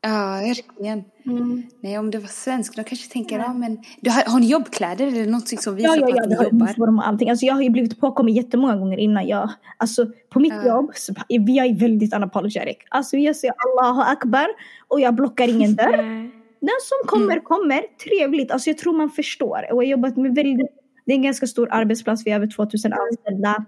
Ja, verkligen. Mm. Nej, om det var svensk, då kanske tänker, ja men du har, har ni jobbkläder eller någonting som visar ja, ja, ja, att ni jobbar? Ja, ja, allting. Alltså, jag har ju blivit påkommen jättemånga gånger innan jag, alltså på mitt ja. jobb, så, vi är väldigt unapologetic. Alltså jag säger Allahu akbar och jag blockar ingen dörr. Den som kommer, mm. kommer. Trevligt. Alltså jag tror man förstår. Och jag har jobbat med väldigt, det är en ganska stor arbetsplats, vi är över 2000 anställda.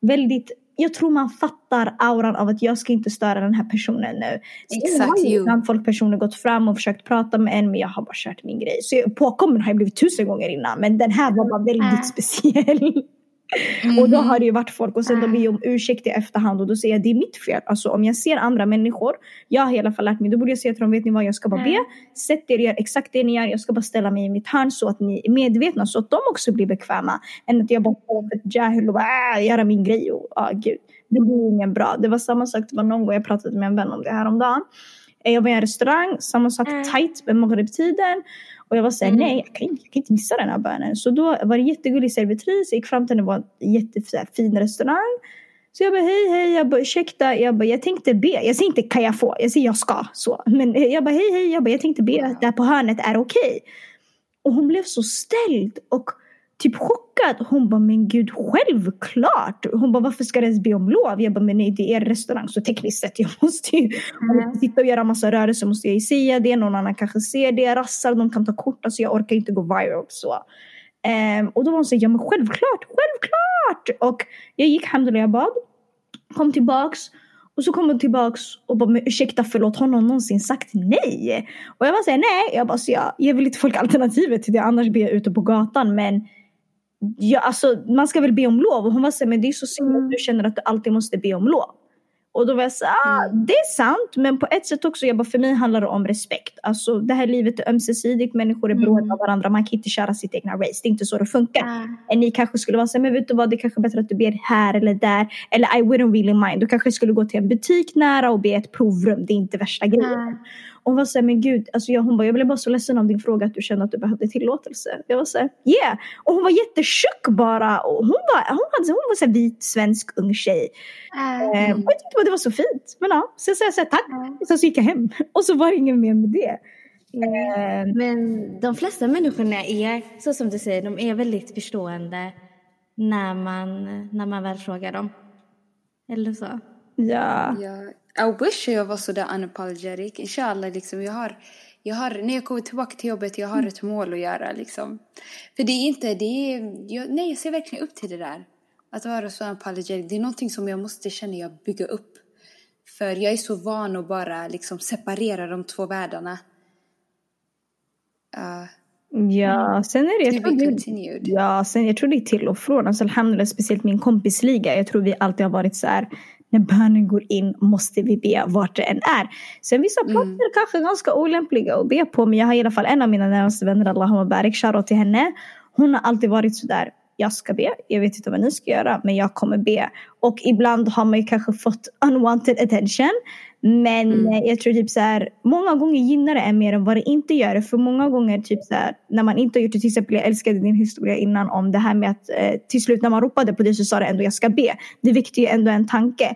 Väldigt jag tror man fattar auran av att jag ska inte störa den här personen nu. Exakt. Har folk personer gått fram och försökt prata med en men jag har bara kört min grej. Så påkommen har jag blivit tusen gånger innan men den här var bara väldigt äh. speciell. Mm. Och då har det ju varit folk och sen de ber ju om ursäkt i efterhand och då säger jag det är mitt fel. Alltså om jag ser andra människor, jag har i alla fall lärt mig, då borde jag säga till dem, vet ni vad jag ska bara be, sätt er och gör exakt det ni gör, jag ska bara ställa mig i mitt hörn så att ni är medvetna så att de också blir bekväma. Än att jag bara får ett jahil och bara äh, göra min grej och ah, gud. Det blir ingen bra. Det var samma sak, det var någon gång jag pratade med en vän om det här om dagen. Jag var i en restaurang, samma sak mm. tight med maghrib-tiden. Och jag var såhär, mm. nej jag kan, inte, jag kan inte missa den här bönen. Så då var det jättegullig servitris, jag gick fram till henne, det var en jättefin restaurang. Så jag bara hej hej, jag bara ursäkta, jag bara jag tänkte be. Jag säger inte kan jag få, jag säger jag ska så. Men jag bara hej hej, jag bara jag tänkte be att det här på hörnet är okej. Okay. Och hon blev så ställd och typ chockad. Hon bara, men gud självklart. Hon bara, varför ska det ens be om lov? Jag bara, men nej det är er restaurang så tekniskt sett jag måste ju mm. sitta och göra massa rörelser måste jag ju säga det. Någon annan kanske ser det, rassar, de kan ta kort. Alltså jag orkar inte gå viral så. Um, och då var hon så ja men självklart, självklart! Och jag gick hem och jag bad. Kom tillbaks. Och så kom hon tillbaks och bara, men ursäkta förlåt, har någon någonsin sagt nej? Och jag var såhär, nej. Jag bara, så jag ger väl inte folk alternativet till det, annars blir jag ute på gatan. Men ja, alltså, man ska väl be om lov. Och hon var så men det är så synd att mm. du känner att du alltid måste be om lov. Och då var jag så ah, mm. det är sant. Men på ett sätt också, jag bara, för mig handlar det om respekt. Alltså det här livet är ömsesidigt, människor är beroende mm. av varandra. Man kan inte köra sitt egna race. Det är inte så det funkar. Mm. Ni kanske skulle vara så men vet du vad, det är kanske är bättre att du ber här eller där. Eller I wouldn't really mind. Du kanske skulle gå till en butik nära och be ett provrum. Det är inte värsta grejen. Och hon var såhär, men gud, alltså jag, hon bara, jag blev bara så ledsen av din fråga att du kände att du behövde tillåtelse. Jag var såhär, yeah! Och hon var jättetjock bara. Och hon var, hon hade, hon var så vit svensk ung tjej. Mm. Eh, och jag tyckte bara det var så fint. Men ja, så jag sa jag tack. Mm. Och sen så gick jag hem. Och så var det inget mer med det. Mm. Men de flesta människorna är, så som du säger, de är väldigt förstående när man, när man väl frågar dem. Eller så. Ja. ja. I wish jag var sådär unapologetic. Inshallah, liksom, jag har, jag har, när jag kommer tillbaka till jobbet, jag har mm. ett mål att göra. Liksom. För det är inte, det är, jag, nej jag ser verkligen upp till det där. Att vara så unapologetic, det är någonting som jag måste känna jag bygga upp. För jag är så van att bara liksom separera de två världarna. Uh, Ja, sen är det... Jag tror det, ja, sen jag tror det är till och från. Alltså, alhamdulillah, speciellt min kompisliga. Jag tror vi alltid har varit så här när bönen går in måste vi be vart det än är. Sen vissa platser mm. kanske ganska olämpliga att be på men jag har i alla fall en av mina närmaste vänner, Allahumma barik, shoutout till henne. Hon har alltid varit sådär, jag ska be, jag vet inte vad ni ska göra men jag kommer be. Och ibland har man ju kanske fått unwanted attention. Men mm. jag tror typ så här, många gånger gynnar det en mer än vad det inte gör. För många gånger typ så här, när man inte har gjort det, till exempel jag älskade din historia innan om det här med att eh, till slut när man ropade på det så sa det ändå jag ska be. Det väckte ju ändå en tanke.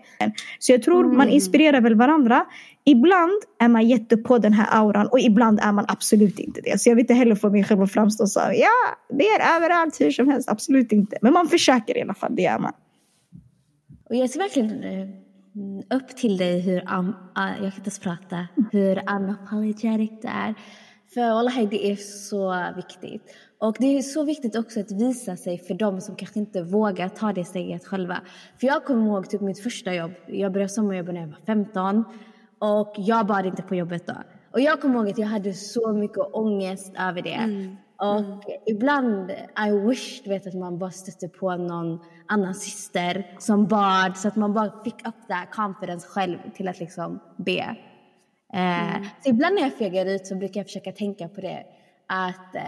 Så jag tror mm. man inspirerar väl varandra. Ibland är man jättepå den här auran och ibland är man absolut inte det. Så jag vill inte heller få mig själv att framstå så ja, det är överallt hur som helst. Absolut inte. Men man försöker i alla fall, det gör man. Och jag ser verkligen eh, Mm, upp till dig hur, um, uh, jag kan inte ens prata, hur unapologetic det är. För wallahi, det är så viktigt. Och det är så viktigt också att visa sig för dem som kanske inte vågar ta det steget själva. För jag kommer ihåg typ mitt första jobb. Jag började sommarjobba när jag var 15 och jag bad inte på jobbet då. Och jag kommer ihåg att jag hade så mycket ångest över det. Mm. Och mm. ibland, I wish vet, att man bara stötte på någon annan syster som bad så att man bara fick upp det confidence själv till att liksom be. Eh, mm. Så ibland när jag fegar ut så brukar jag försöka tänka på det. Att eh,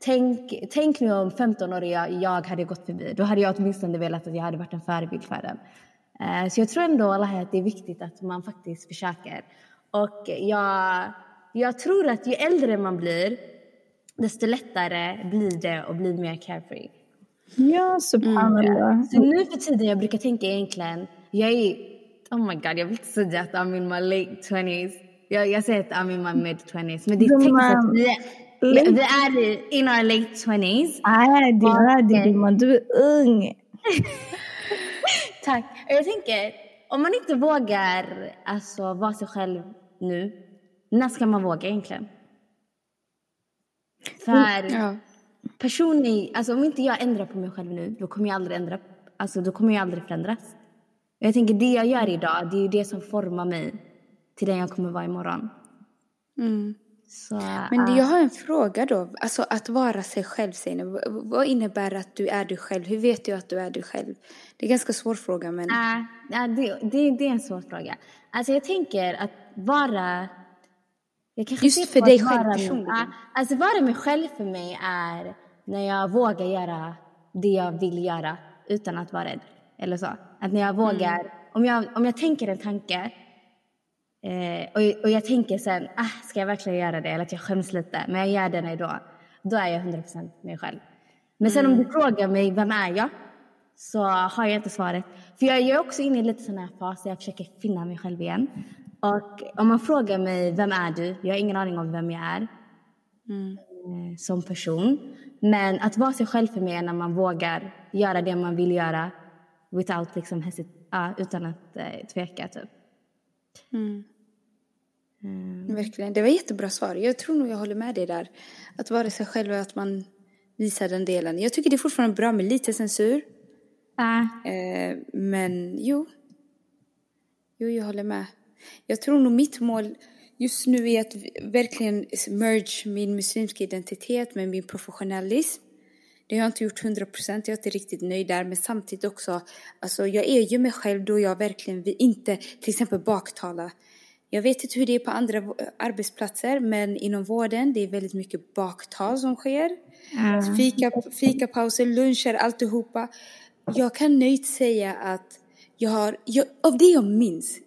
tänk, tänk nu om 15 år jag, jag hade gått förbi. Då hade jag åtminstone velat att jag hade varit en förebild för dem. Eh, så jag tror ändå att det är viktigt att man faktiskt försöker. Och jag, jag tror att ju äldre man blir desto lättare blir det att bli mer carefree. Ja, subhanallah. Mm. Så nu för tiden jag brukar tänka egentligen, jag är, oh my god, jag vill inte säga att I'm in my late 20s. Jag, jag säger att I'm in my mid 20s. Men det är tekniskt att vi, vi är in our late 20s. Nej, det är det gumman. Du är ung. Tack. Jag tänker, om man inte vågar alltså, vara sig själv nu, när ska man våga egentligen? För ja. personlig, alltså om inte jag ändrar på mig själv nu, då kommer jag aldrig ändra, alltså då kommer jag aldrig förändras. Jag tänker det jag gör idag, det är det som formar mig till den jag kommer vara imorgon. Mm. Så, Men jag har en fråga då. Alltså att vara sig själv, Zeynep. Vad innebär att du är dig själv? Hur vet du att du är dig själv? Det är en ganska svår fråga. Men... Uh, det, det, det är en svår fråga. Alltså jag tänker att vara Just för dig själv personligen? Ja, alltså vara mig själv för mig är när jag vågar göra det jag vill göra utan att vara rädd. Eller så. Att när jag vågar, mm. om, jag, om jag tänker en tanke eh, och, och jag tänker sen, ah, ska jag verkligen göra det? Eller att jag skäms lite, men jag gör det ändå. Då är jag 100% mig själv. Men sen mm. om du frågar mig, vem är jag? Så har jag inte svaret. För jag är också inne i lite sån här fas där jag försöker finna mig själv igen. Och om man frågar mig, vem är du? Jag har ingen aning om vem jag är mm. Eh, som person. Men att vara sig själv för mig är när man vågar göra det man vill göra without, liksom, hesit utan att eh, tveka. Typ. Mm. Mm. Verkligen. Det var jättebra svar. Jag tror nog jag håller med dig där. Att vara sig själv och att man visar den delen. Jag tycker det är fortfarande bra med lite censur. Äh. Eh, men jo. Jo, jag håller med. Jag tror nog mitt mål just nu är att verkligen merge min muslimska identitet med min professionalism. Det har jag inte gjort hundra procent, jag är inte riktigt nöjd där. Men samtidigt också, alltså jag är ju mig själv då jag verkligen vill inte till exempel baktala. Jag vet inte hur det är på andra arbetsplatser, men inom vården det är väldigt mycket baktal som sker. Mm. Fika, fikapauser, luncher, alltihopa. Jag kan nöjt säga att jag har, jag, av det jag minns,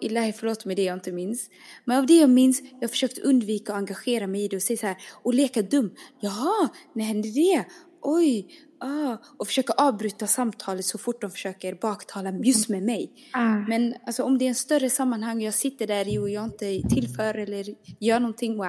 Illahi, förlåt mig det jag inte minns. Men av det jag minns, jag försökte undvika att engagera mig i det och säga så här, och leka dum. Jaha, när hände det? Oj, ah, och försöka avbryta samtalet så fort de försöker baktala just med mig. Ah. Men alltså, om det är en större sammanhang, jag sitter där i och jag inte tillför eller gör någonting och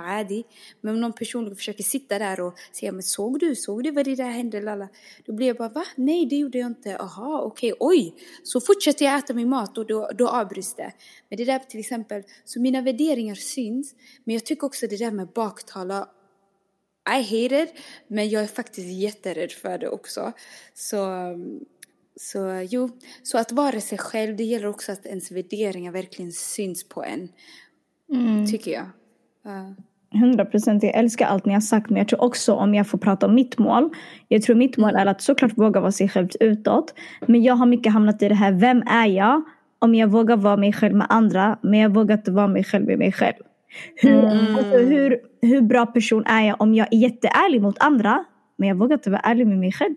Men om någon person försöker sitta där och säga, men såg du, såg du vad det där hände? Lala? Då blir jag bara, va? Nej, det gjorde jag inte. Aha, okej, okay, oj. Så fortsätter jag äta min mat och då, då avbryts det. Men det där till exempel, så mina värderingar syns. Men jag tycker också det där med baktala i hate it, men jag är faktiskt jätterädd för det också. Så, så jo, så att vara sig själv, det gäller också att ens värderingar verkligen syns på en. Mm. Tycker jag. Uh. procent, jag älskar allt ni har sagt men jag tror också om jag får prata om mitt mål. Jag tror mitt mål mm. är att såklart våga vara sig själv utåt. Men jag har mycket hamnat i det här, vem är jag? Om jag vågar vara mig själv med andra men jag vågar inte vara mig själv med mig själv. Hur, mm. alltså, hur, hur bra person är jag om jag är jätteärlig mot andra men jag vågar inte vara ärlig med mig själv?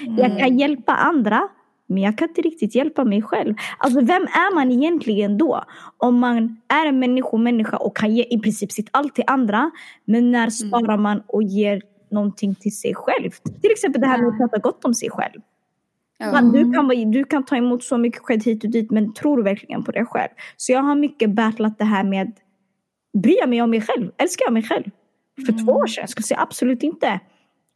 Mm. Jag kan hjälpa andra men jag kan inte riktigt hjälpa mig själv. Alltså vem är man egentligen då? Om man är en människomänniska och kan ge i princip sitt allt till andra men när mm. sparar man och ger någonting till sig själv? Till exempel det här med att prata gott om sig själv. Mm. Du, kan, du kan ta emot så mycket skit hit och dit men tror verkligen på det själv? Så jag har mycket battlat det här med Bryr jag mig om mig själv? Älskar jag mig själv? För mm. två år sedan skulle jag säga absolut inte.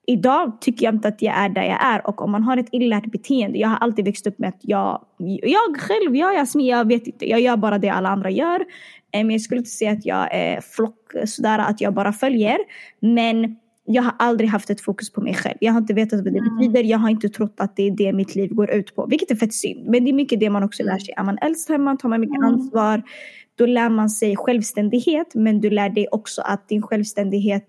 Idag tycker jag inte att jag är där jag är och om man har ett illärt beteende. Jag har alltid växt upp med att jag, jag själv, jag Jasmin, jag vet inte. Jag gör bara det alla andra gör. Men jag skulle inte säga att jag är flock sådär att jag bara följer. Men jag har aldrig haft ett fokus på mig själv. Jag har inte vetat vad det Mm. betyder. Jag har inte trott att det är det mitt liv går ut på. Vilket är fett synd. Men det är mycket det man också lär sig. Är man äldst hemma tar man mycket Mm. ansvar. Då lär man sig självständighet. Men du lär dig också att din självständighet,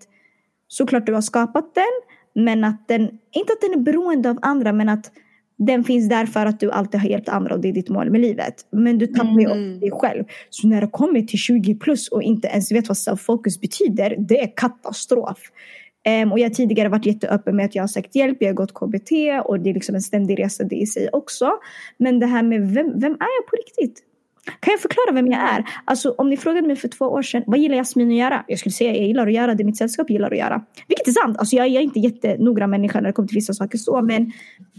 såklart du har skapat den. Men att den, inte att den är beroende av andra men att den finns där för att du alltid har hjälpt andra och det är ditt mål med livet. Men du tappar ju Mm. också dig själv. Så när det kommer till 20 plus och inte ens vet vad self-focus betyder, det är katastrof. Ehm, och jag har tidigare varit jätteöppen med att jag har sökt hjälp, jag har gått KBT och det är liksom en ständig resa det i sig också. Men det här med vem, vem är jag på riktigt? Kan jag förklara vem jag är? Alltså om ni frågade mig för två år sedan, vad gillar Jasmin att göra? Jag skulle säga jag gillar att göra det mitt sällskap gillar att göra. Vilket är sant, alltså jag, jag är inte jättenoggrann människa när det kommer till vissa saker så, men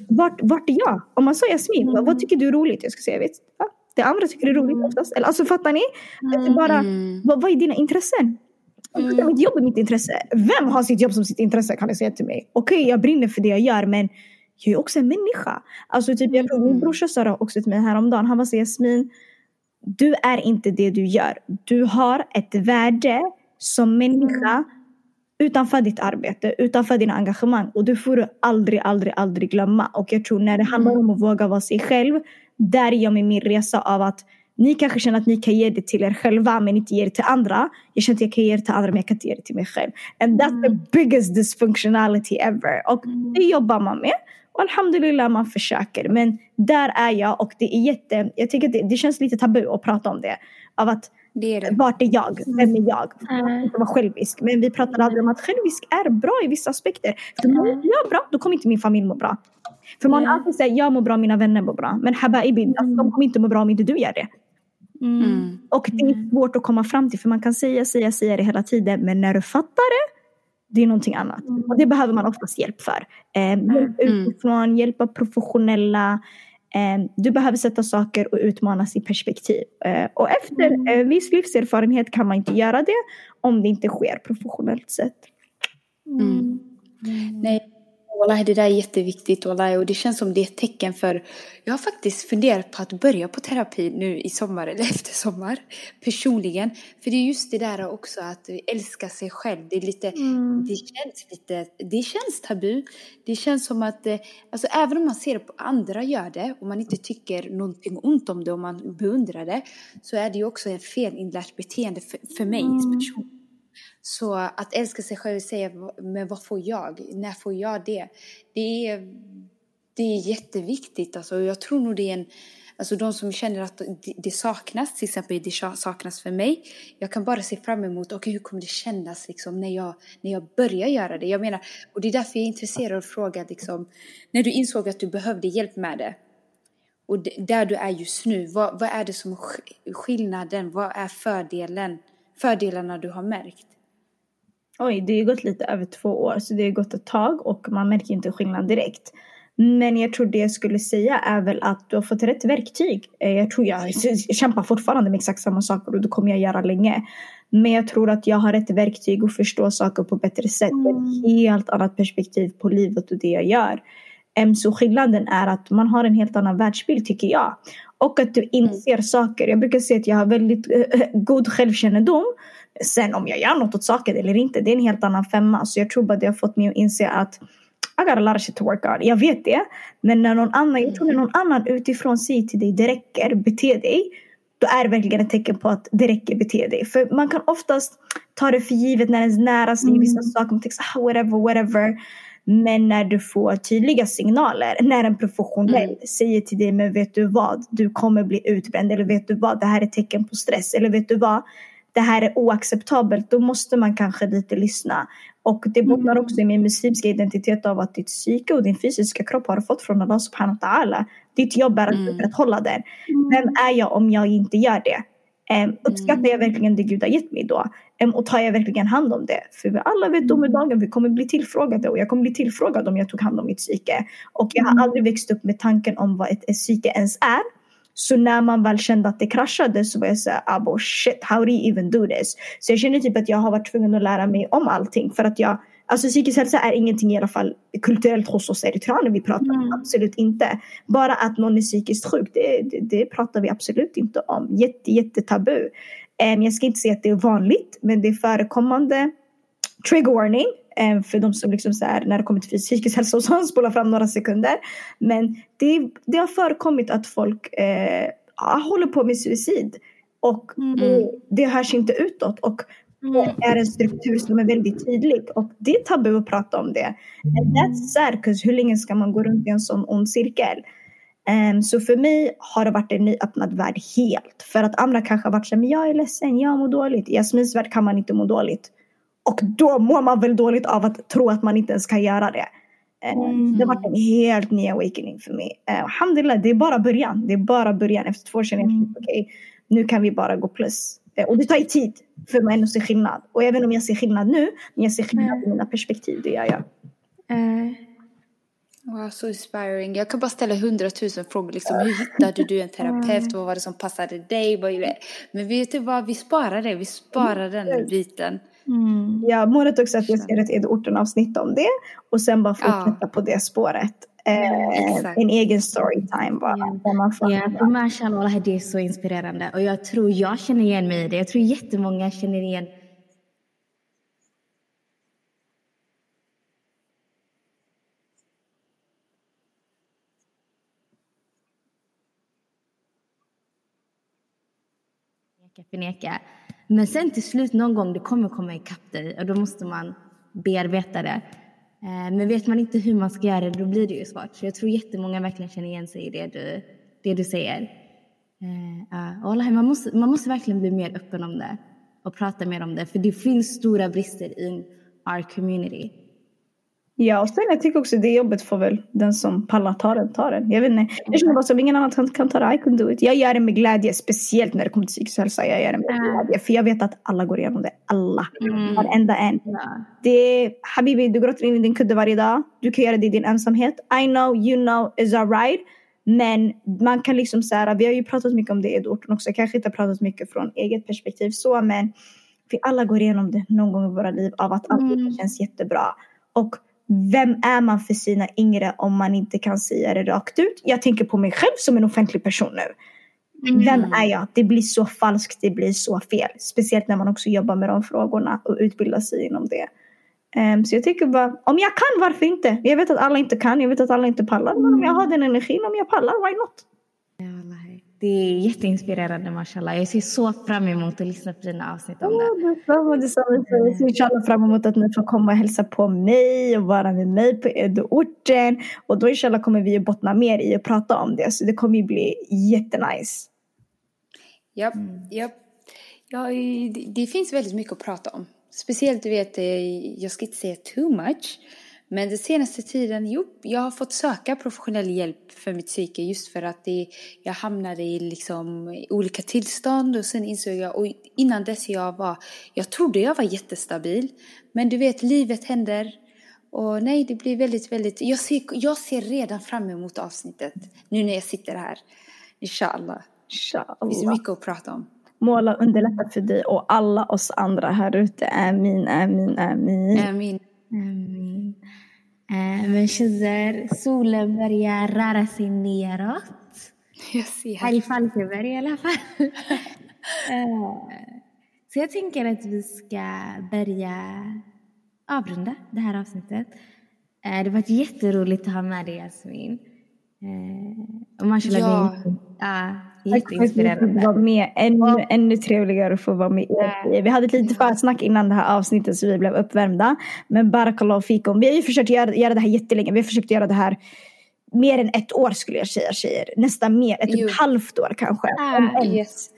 vart, vart är jag? Om man sa Jasmin, vad, vad tycker du är roligt? Jag ska säga, vet va? Det andra tycker är roligt oftast. Eller, alltså fattar ni? Det är bara, Mm. vad, vad är dina intressen? Mm. Mitt jobb är mitt intresse. Vem har sitt jobb som sitt intresse kan ni säga till mig? Okej, jag brinner för det jag gör men jag är också en människa. Alltså typ jag tror min brorsa sa det också till mig häromdagen. Han var så Jasmin, du är inte det du gör. Du har ett värde som människa utanför ditt arbete, utanför dina engagemang. Och det får du aldrig, aldrig, aldrig glömma. Och jag tror när det handlar om att våga vara sig själv, där är jag med min resa av att ni kanske känner att ni kan ge det till er själva men inte ge det till andra. Jag känner att jag kan ge det till andra men jag kan inte ge det till mig själv. And that's the biggest dysfunctionality ever. Och det jobbar man med. Och alhamdulillah man försöker. Men där är jag och det är jätte, jag tycker att det, det känns lite tabu att prata om det. Av att Det är det. vart är jag? Vem är jag? Mm. inte vara självisk. Men vi pratar aldrig om att självisk är bra i vissa aspekter. För om jag är bra, då kommer inte min familj må bra. För man Mm. alltid säger jag mår bra, mina vänner mår bra. Men habaibi, alltså, de kommer inte må bra om inte du gör det. Mm. Och det är svårt att komma fram till för man kan säga, säga, säga det hela tiden. Men när du fattar det, det är någonting annat. Och det behöver man oftast hjälp för. Eh, hjälp utifrån, hjälpa professionella. Eh, du behöver sätta saker och utmanas i perspektiv. Eh, och efter eh, viss livserfarenhet kan man inte göra det om det inte sker professionellt sett. Mm. Nej, wallahi, det där är jätteviktigt wallahi, och det känns som det är ett tecken för jag har faktiskt funderat på att börja på terapi nu i sommar eller efter sommar personligen. För det är just det där också att älska sig själv. Det är lite, det känns lite, det känns tabu. Det känns som att, eh, alltså även om man ser på andra gör det och man inte tycker någonting ont om det och man beundrar det så är det ju också ett felinlärt beteende för, för mig personligen. Så att älska sig själv och säga, men vad får jag? När får jag det? Det är, det är jätteviktigt. Alltså, jag tror nog det är en, alltså de som känner att det, saknas, till exempel det saknas för mig. Jag kan bara se fram emot, okej hur kommer det kännas liksom, när, jag, när jag börjar göra det? Jag menar, och det är därför jag är intresserad av att fråga, liksom, när du insåg att du behövde hjälp med det. Och där du är just nu, vad, vad är det som skillnaden? Vad är fördelen? Fördelarna du har märkt? Oj, det har gått lite över två år så det har gått ett tag och man märker inte skillnad direkt. Men jag tror det jag skulle säga är väl att du har fått rätt verktyg. Eh, Jag tror jag, jag kämpar fortfarande med exakt samma saker och det kommer jag göra länge. Men jag tror att jag har rätt verktyg att förstå saker på bättre sätt. Ett helt annat perspektiv på livet och det jag gör. Så skillnaden är att man har en helt annan världsbild tycker jag. Och att du inser saker. Jag brukar säga att jag har väldigt eh, god självkännedom. Sen om jag gör något åt saken eller inte, det är en helt annan femma. Så jag tror bara det har fått mig att inse att I got a lot of shit to work on. Jag vet det. Men när någon annan, jag tror när någon annan utifrån säger till dig det räcker, bete dig. Då är det verkligen ett tecken på att det räcker, bete dig. För man kan oftast ta det för givet när ens nära säger vissa saker. Man tänker ah, whatever, whatever. Men när du får tydliga signaler, när en professionell säger till dig, men vet du vad, du kommer bli utbränd, eller vet du vad, det här är tecken på stress, eller vet du vad, det här är oacceptabelt, då måste man kanske lite lyssna. Och det bottnar också i min muslimska identitet av att ditt psyke och din fysiska kropp har fått från Allah subhanahu wa ta'ala. Ditt jobb är att upprätthålla den. Vem är jag om jag inte gör det? Um, uppskattar jag verkligen det Gud har gett mig då? Um, och tar jag verkligen hand om det? För vi alla vet domedagen, vi kommer bli tillfrågade och jag kommer bli tillfrågad om jag tog hand om mitt psyke. Och jag har aldrig växt upp med tanken om vad ett, psyke ens är. Så när man väl kände att det kraschade så var jag såhär, abo shit, how do you even do this? Så jag känner typ att jag har varit tvungen att lära mig om allting för att jag Alltså psykisk hälsa är ingenting i alla fall kulturellt hos oss eritreaner vi pratar om. Absolut inte. Bara att någon är psykiskt sjuk, det, det, det pratar vi absolut inte om. Jätte, jätte tabu. Um, jag ska inte säga att det är vanligt, men det är förekommande. Trigger warning. Eh, för de som liksom så här, när det kommer till psykisk hälsa och sånt, spolar fram några sekunder. Men det, det har förekommit att folk eh, håller på med suicid. Och mm. det, det hörs inte utåt. Och det mm. är en struktur som är väldigt tydlig. Och det är tabu att prata om det. And that's sad, hur länge ska man gå runt i en sån ond cirkel? Um, så för mig har det varit en nyöppnad värld helt. För att andra kanske har varit så men jag är ledsen, jag mår dåligt. I Jasmins värld kan man inte må dåligt. Och då mår man väl dåligt av att tro att man inte ens kan göra det. Mm. Det har varit en helt ny awakening för mig. Uh, alhamdulillah, det är bara början. Det är bara början. Efter två år känner jag mm. okej, okay, nu kan vi bara gå plus. Uh, och det tar ju tid för mig att se skillnad. Och även om jag ser skillnad nu, men jag ser skillnad mm. i mina perspektiv, det gör jag. Uh. Wow, så inspiring. Jag kan bara ställa hundratusen frågor. Liksom, hur hittade du en terapeut? Vad var det som passade dig? Men vet du vad? Vi sparar det. Vi sparar den biten. Mm. Ja, målet också att jag ska göra ett Edorten-avsnitt om det och sen bara fortsätta ja. på det spåret. Eh, en egen storytime bara. Ja, man får ja för mashallah, det är så inspirerande och jag tror jag känner igen mig i det. Jag tror jättemånga känner igen förneka. Men sen till slut någon gång det kommer komma ikapp dig och då måste man bearbeta det. Eh, men vet man inte hur man ska göra det då blir det ju svårt. Så jag tror jättemånga verkligen känner igen sig i det du, det du säger. Uh, man, måste, man måste verkligen bli mer öppen om det och prata mer om det för det finns stora brister i our community. Ja, och sen jag tycker också det jobbet får väl den som pallar ta den, ta den. Jag vet inte. Jag känner bara som ingen annan kan, kan ta det. I can do it. Jag gör det med glädje, speciellt när det kommer till psykisk hälsa. Jag gör det med glädje. För jag vet att alla går igenom det. Alla. Mm. Varenda en. Ja. Det Habibi, du gråter in i din kudde varje dag. Du kan göra det i din ensamhet. I know, you know, is alright. Men man kan liksom så här, vi har ju pratat mycket om det i orten också. Jag kanske inte har pratat mycket från eget perspektiv så, men vi alla går igenom det någon gång i våra liv av att allt mm. känns jättebra. Och vem är man för sina yngre om man inte kan säga det rakt ut? Jag tänker på mig själv som en offentlig person nu. Mm. Vem är jag? Det blir så falskt, det blir så fel. Speciellt när man också jobbar med de frågorna och utbildar sig inom det. Um, så jag tycker bara, om jag kan, varför inte? Jag vet att alla inte kan, jag vet att alla inte pallar. Men om jag har den energin, om jag pallar, why not? Det är jätteinspirerande mashallah. Jag ser så fram emot att lyssna på dina avsnitt om det. Ja, detsamma, detsamma. Jag ser inshallah fram emot att ni får komma och hälsa på mig och vara med mig på Edo-orten. Och då inshallah kommer vi att bottna mer i att prata om det. Så det kommer ju bli jättenice. Japp, mm. japp. Ja, det, det finns väldigt mycket att prata om. Speciellt, du vet, jag ska inte säga too much. Men den senaste tiden, jo, jag har fått söka professionell hjälp för mitt psyke just för att det, jag hamnade i liksom olika tillstånd och sen insåg jag, och innan dess jag var, jag trodde jag var jättestabil. Men du vet, livet händer. Och nej, det blir väldigt, väldigt, jag ser, jag ser redan fram emot avsnittet nu när jag sitter här. Inshallah. Inshallah. Det finns mycket att prata om. Måla underlätta för dig och alla oss andra här ute. Amin, amin, amin. Amin. Men tjejer, solen börjar röra sig neråt. Jag ser. Här i alla fall. eh, så jag tänker att vi ska börja avrunda det här avsnittet. Eh, det har varit jätteroligt att ha med dig Jasmin. Eh, och mashallah, ja. det är ja, jätteinspirerande. Vara med. Ännu, ännu trevligare att få vara med er. Vi hade ett litet försnack innan det här avsnittet så vi blev uppvärmda. Men barakallahu fikum. Vi har ju försökt göra, göra det här jättelänge. Vi har försökt göra det här mer än ett år skulle jag säga tjejer. Nästan mer, ett, ett halvt år kanske. Ah, yes.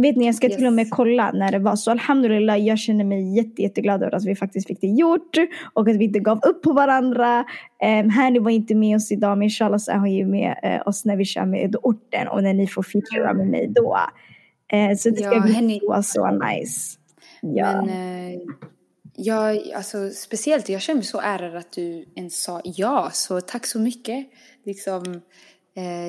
Vet ni, jag ska yes. till och med kolla när det var så. Alhamdulillah, jag känner mig jätte, jätteglad över att vi faktiskt fick det gjort. Och att vi inte gav upp på varandra. Um, Hani var inte med oss idag, men inshallah så är hon ju med uh, oss när vi kör med orten och när ni får featura med mig då. Uh, så det ska ja, bli henne... så, så nice. Ja. Men, uh, jag, alltså, speciellt, jag känner mig så ärad att du ens sa ja, så tack så mycket. Liksom, Eh,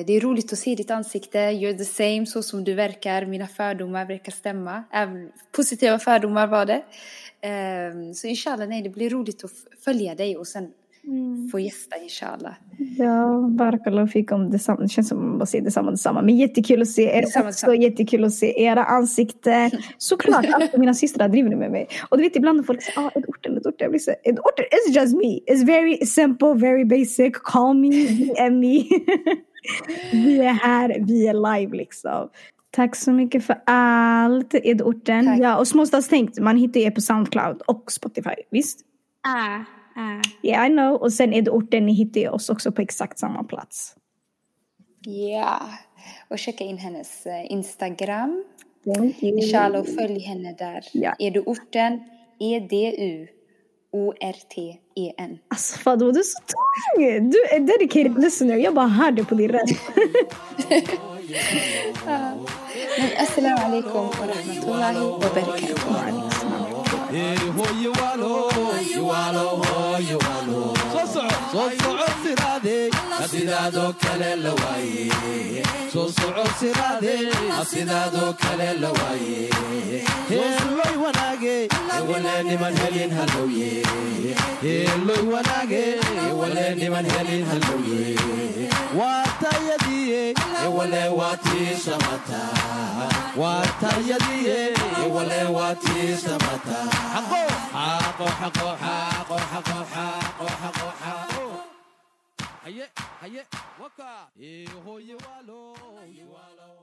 det är roligt att se ditt ansikte, you're the same, så som du verkar. Mina fördomar verkar stämma. Även positiva fördomar var det. Ehm, så inshallah, nej, det blir roligt att följa dig och sen få gästa inshallah. Ja, Barakallah fick om detsamma. Det känns som man bara säger detsamma, detsamma. Men jättekul att se er Detsamma, också. detsamma. Jättekul att se era ansikten. Såklart, alltid mina systrar driver med mig. Och du vet ibland när folk säger ah, Edorten, Edorten. Jag blir så Edorten is just me. It's very simple, very basic. Call me, DM me. vi är här, vi är live liksom. Tack så mycket för allt, Edorten. Tack. Ja, och Småstadstänkt, man hittar er på Soundcloud och Spotify, visst? Ah, ah. Yeah, I know. Och sen Edorten, ni hittar oss också på exakt samma plats. Ja, och checka in hennes eh, Instagram. Thank you. Inshallah, följ henne där. Ja. Edu-orten, E E-D-U-O-R-T-E-N. Alltså Fado, du är så tung! Du är dedicated listener. Jag bara hör det på din röst. Men assalamu alaikum wa rahmatullahi wa barakatuh. sidaadoo kale la waaye soo socod siraade sidaadoo kale la waaye heelloy wanaage walee dhiman helin halowye heelloy wanaage walee dhiman helin halowye waatayadiye walee waatii samata waatayadiye walee waatii samata xaqo xaqo xaqo xaqo xaqo xaqo xaqo haye haye waka e ho you walo You walo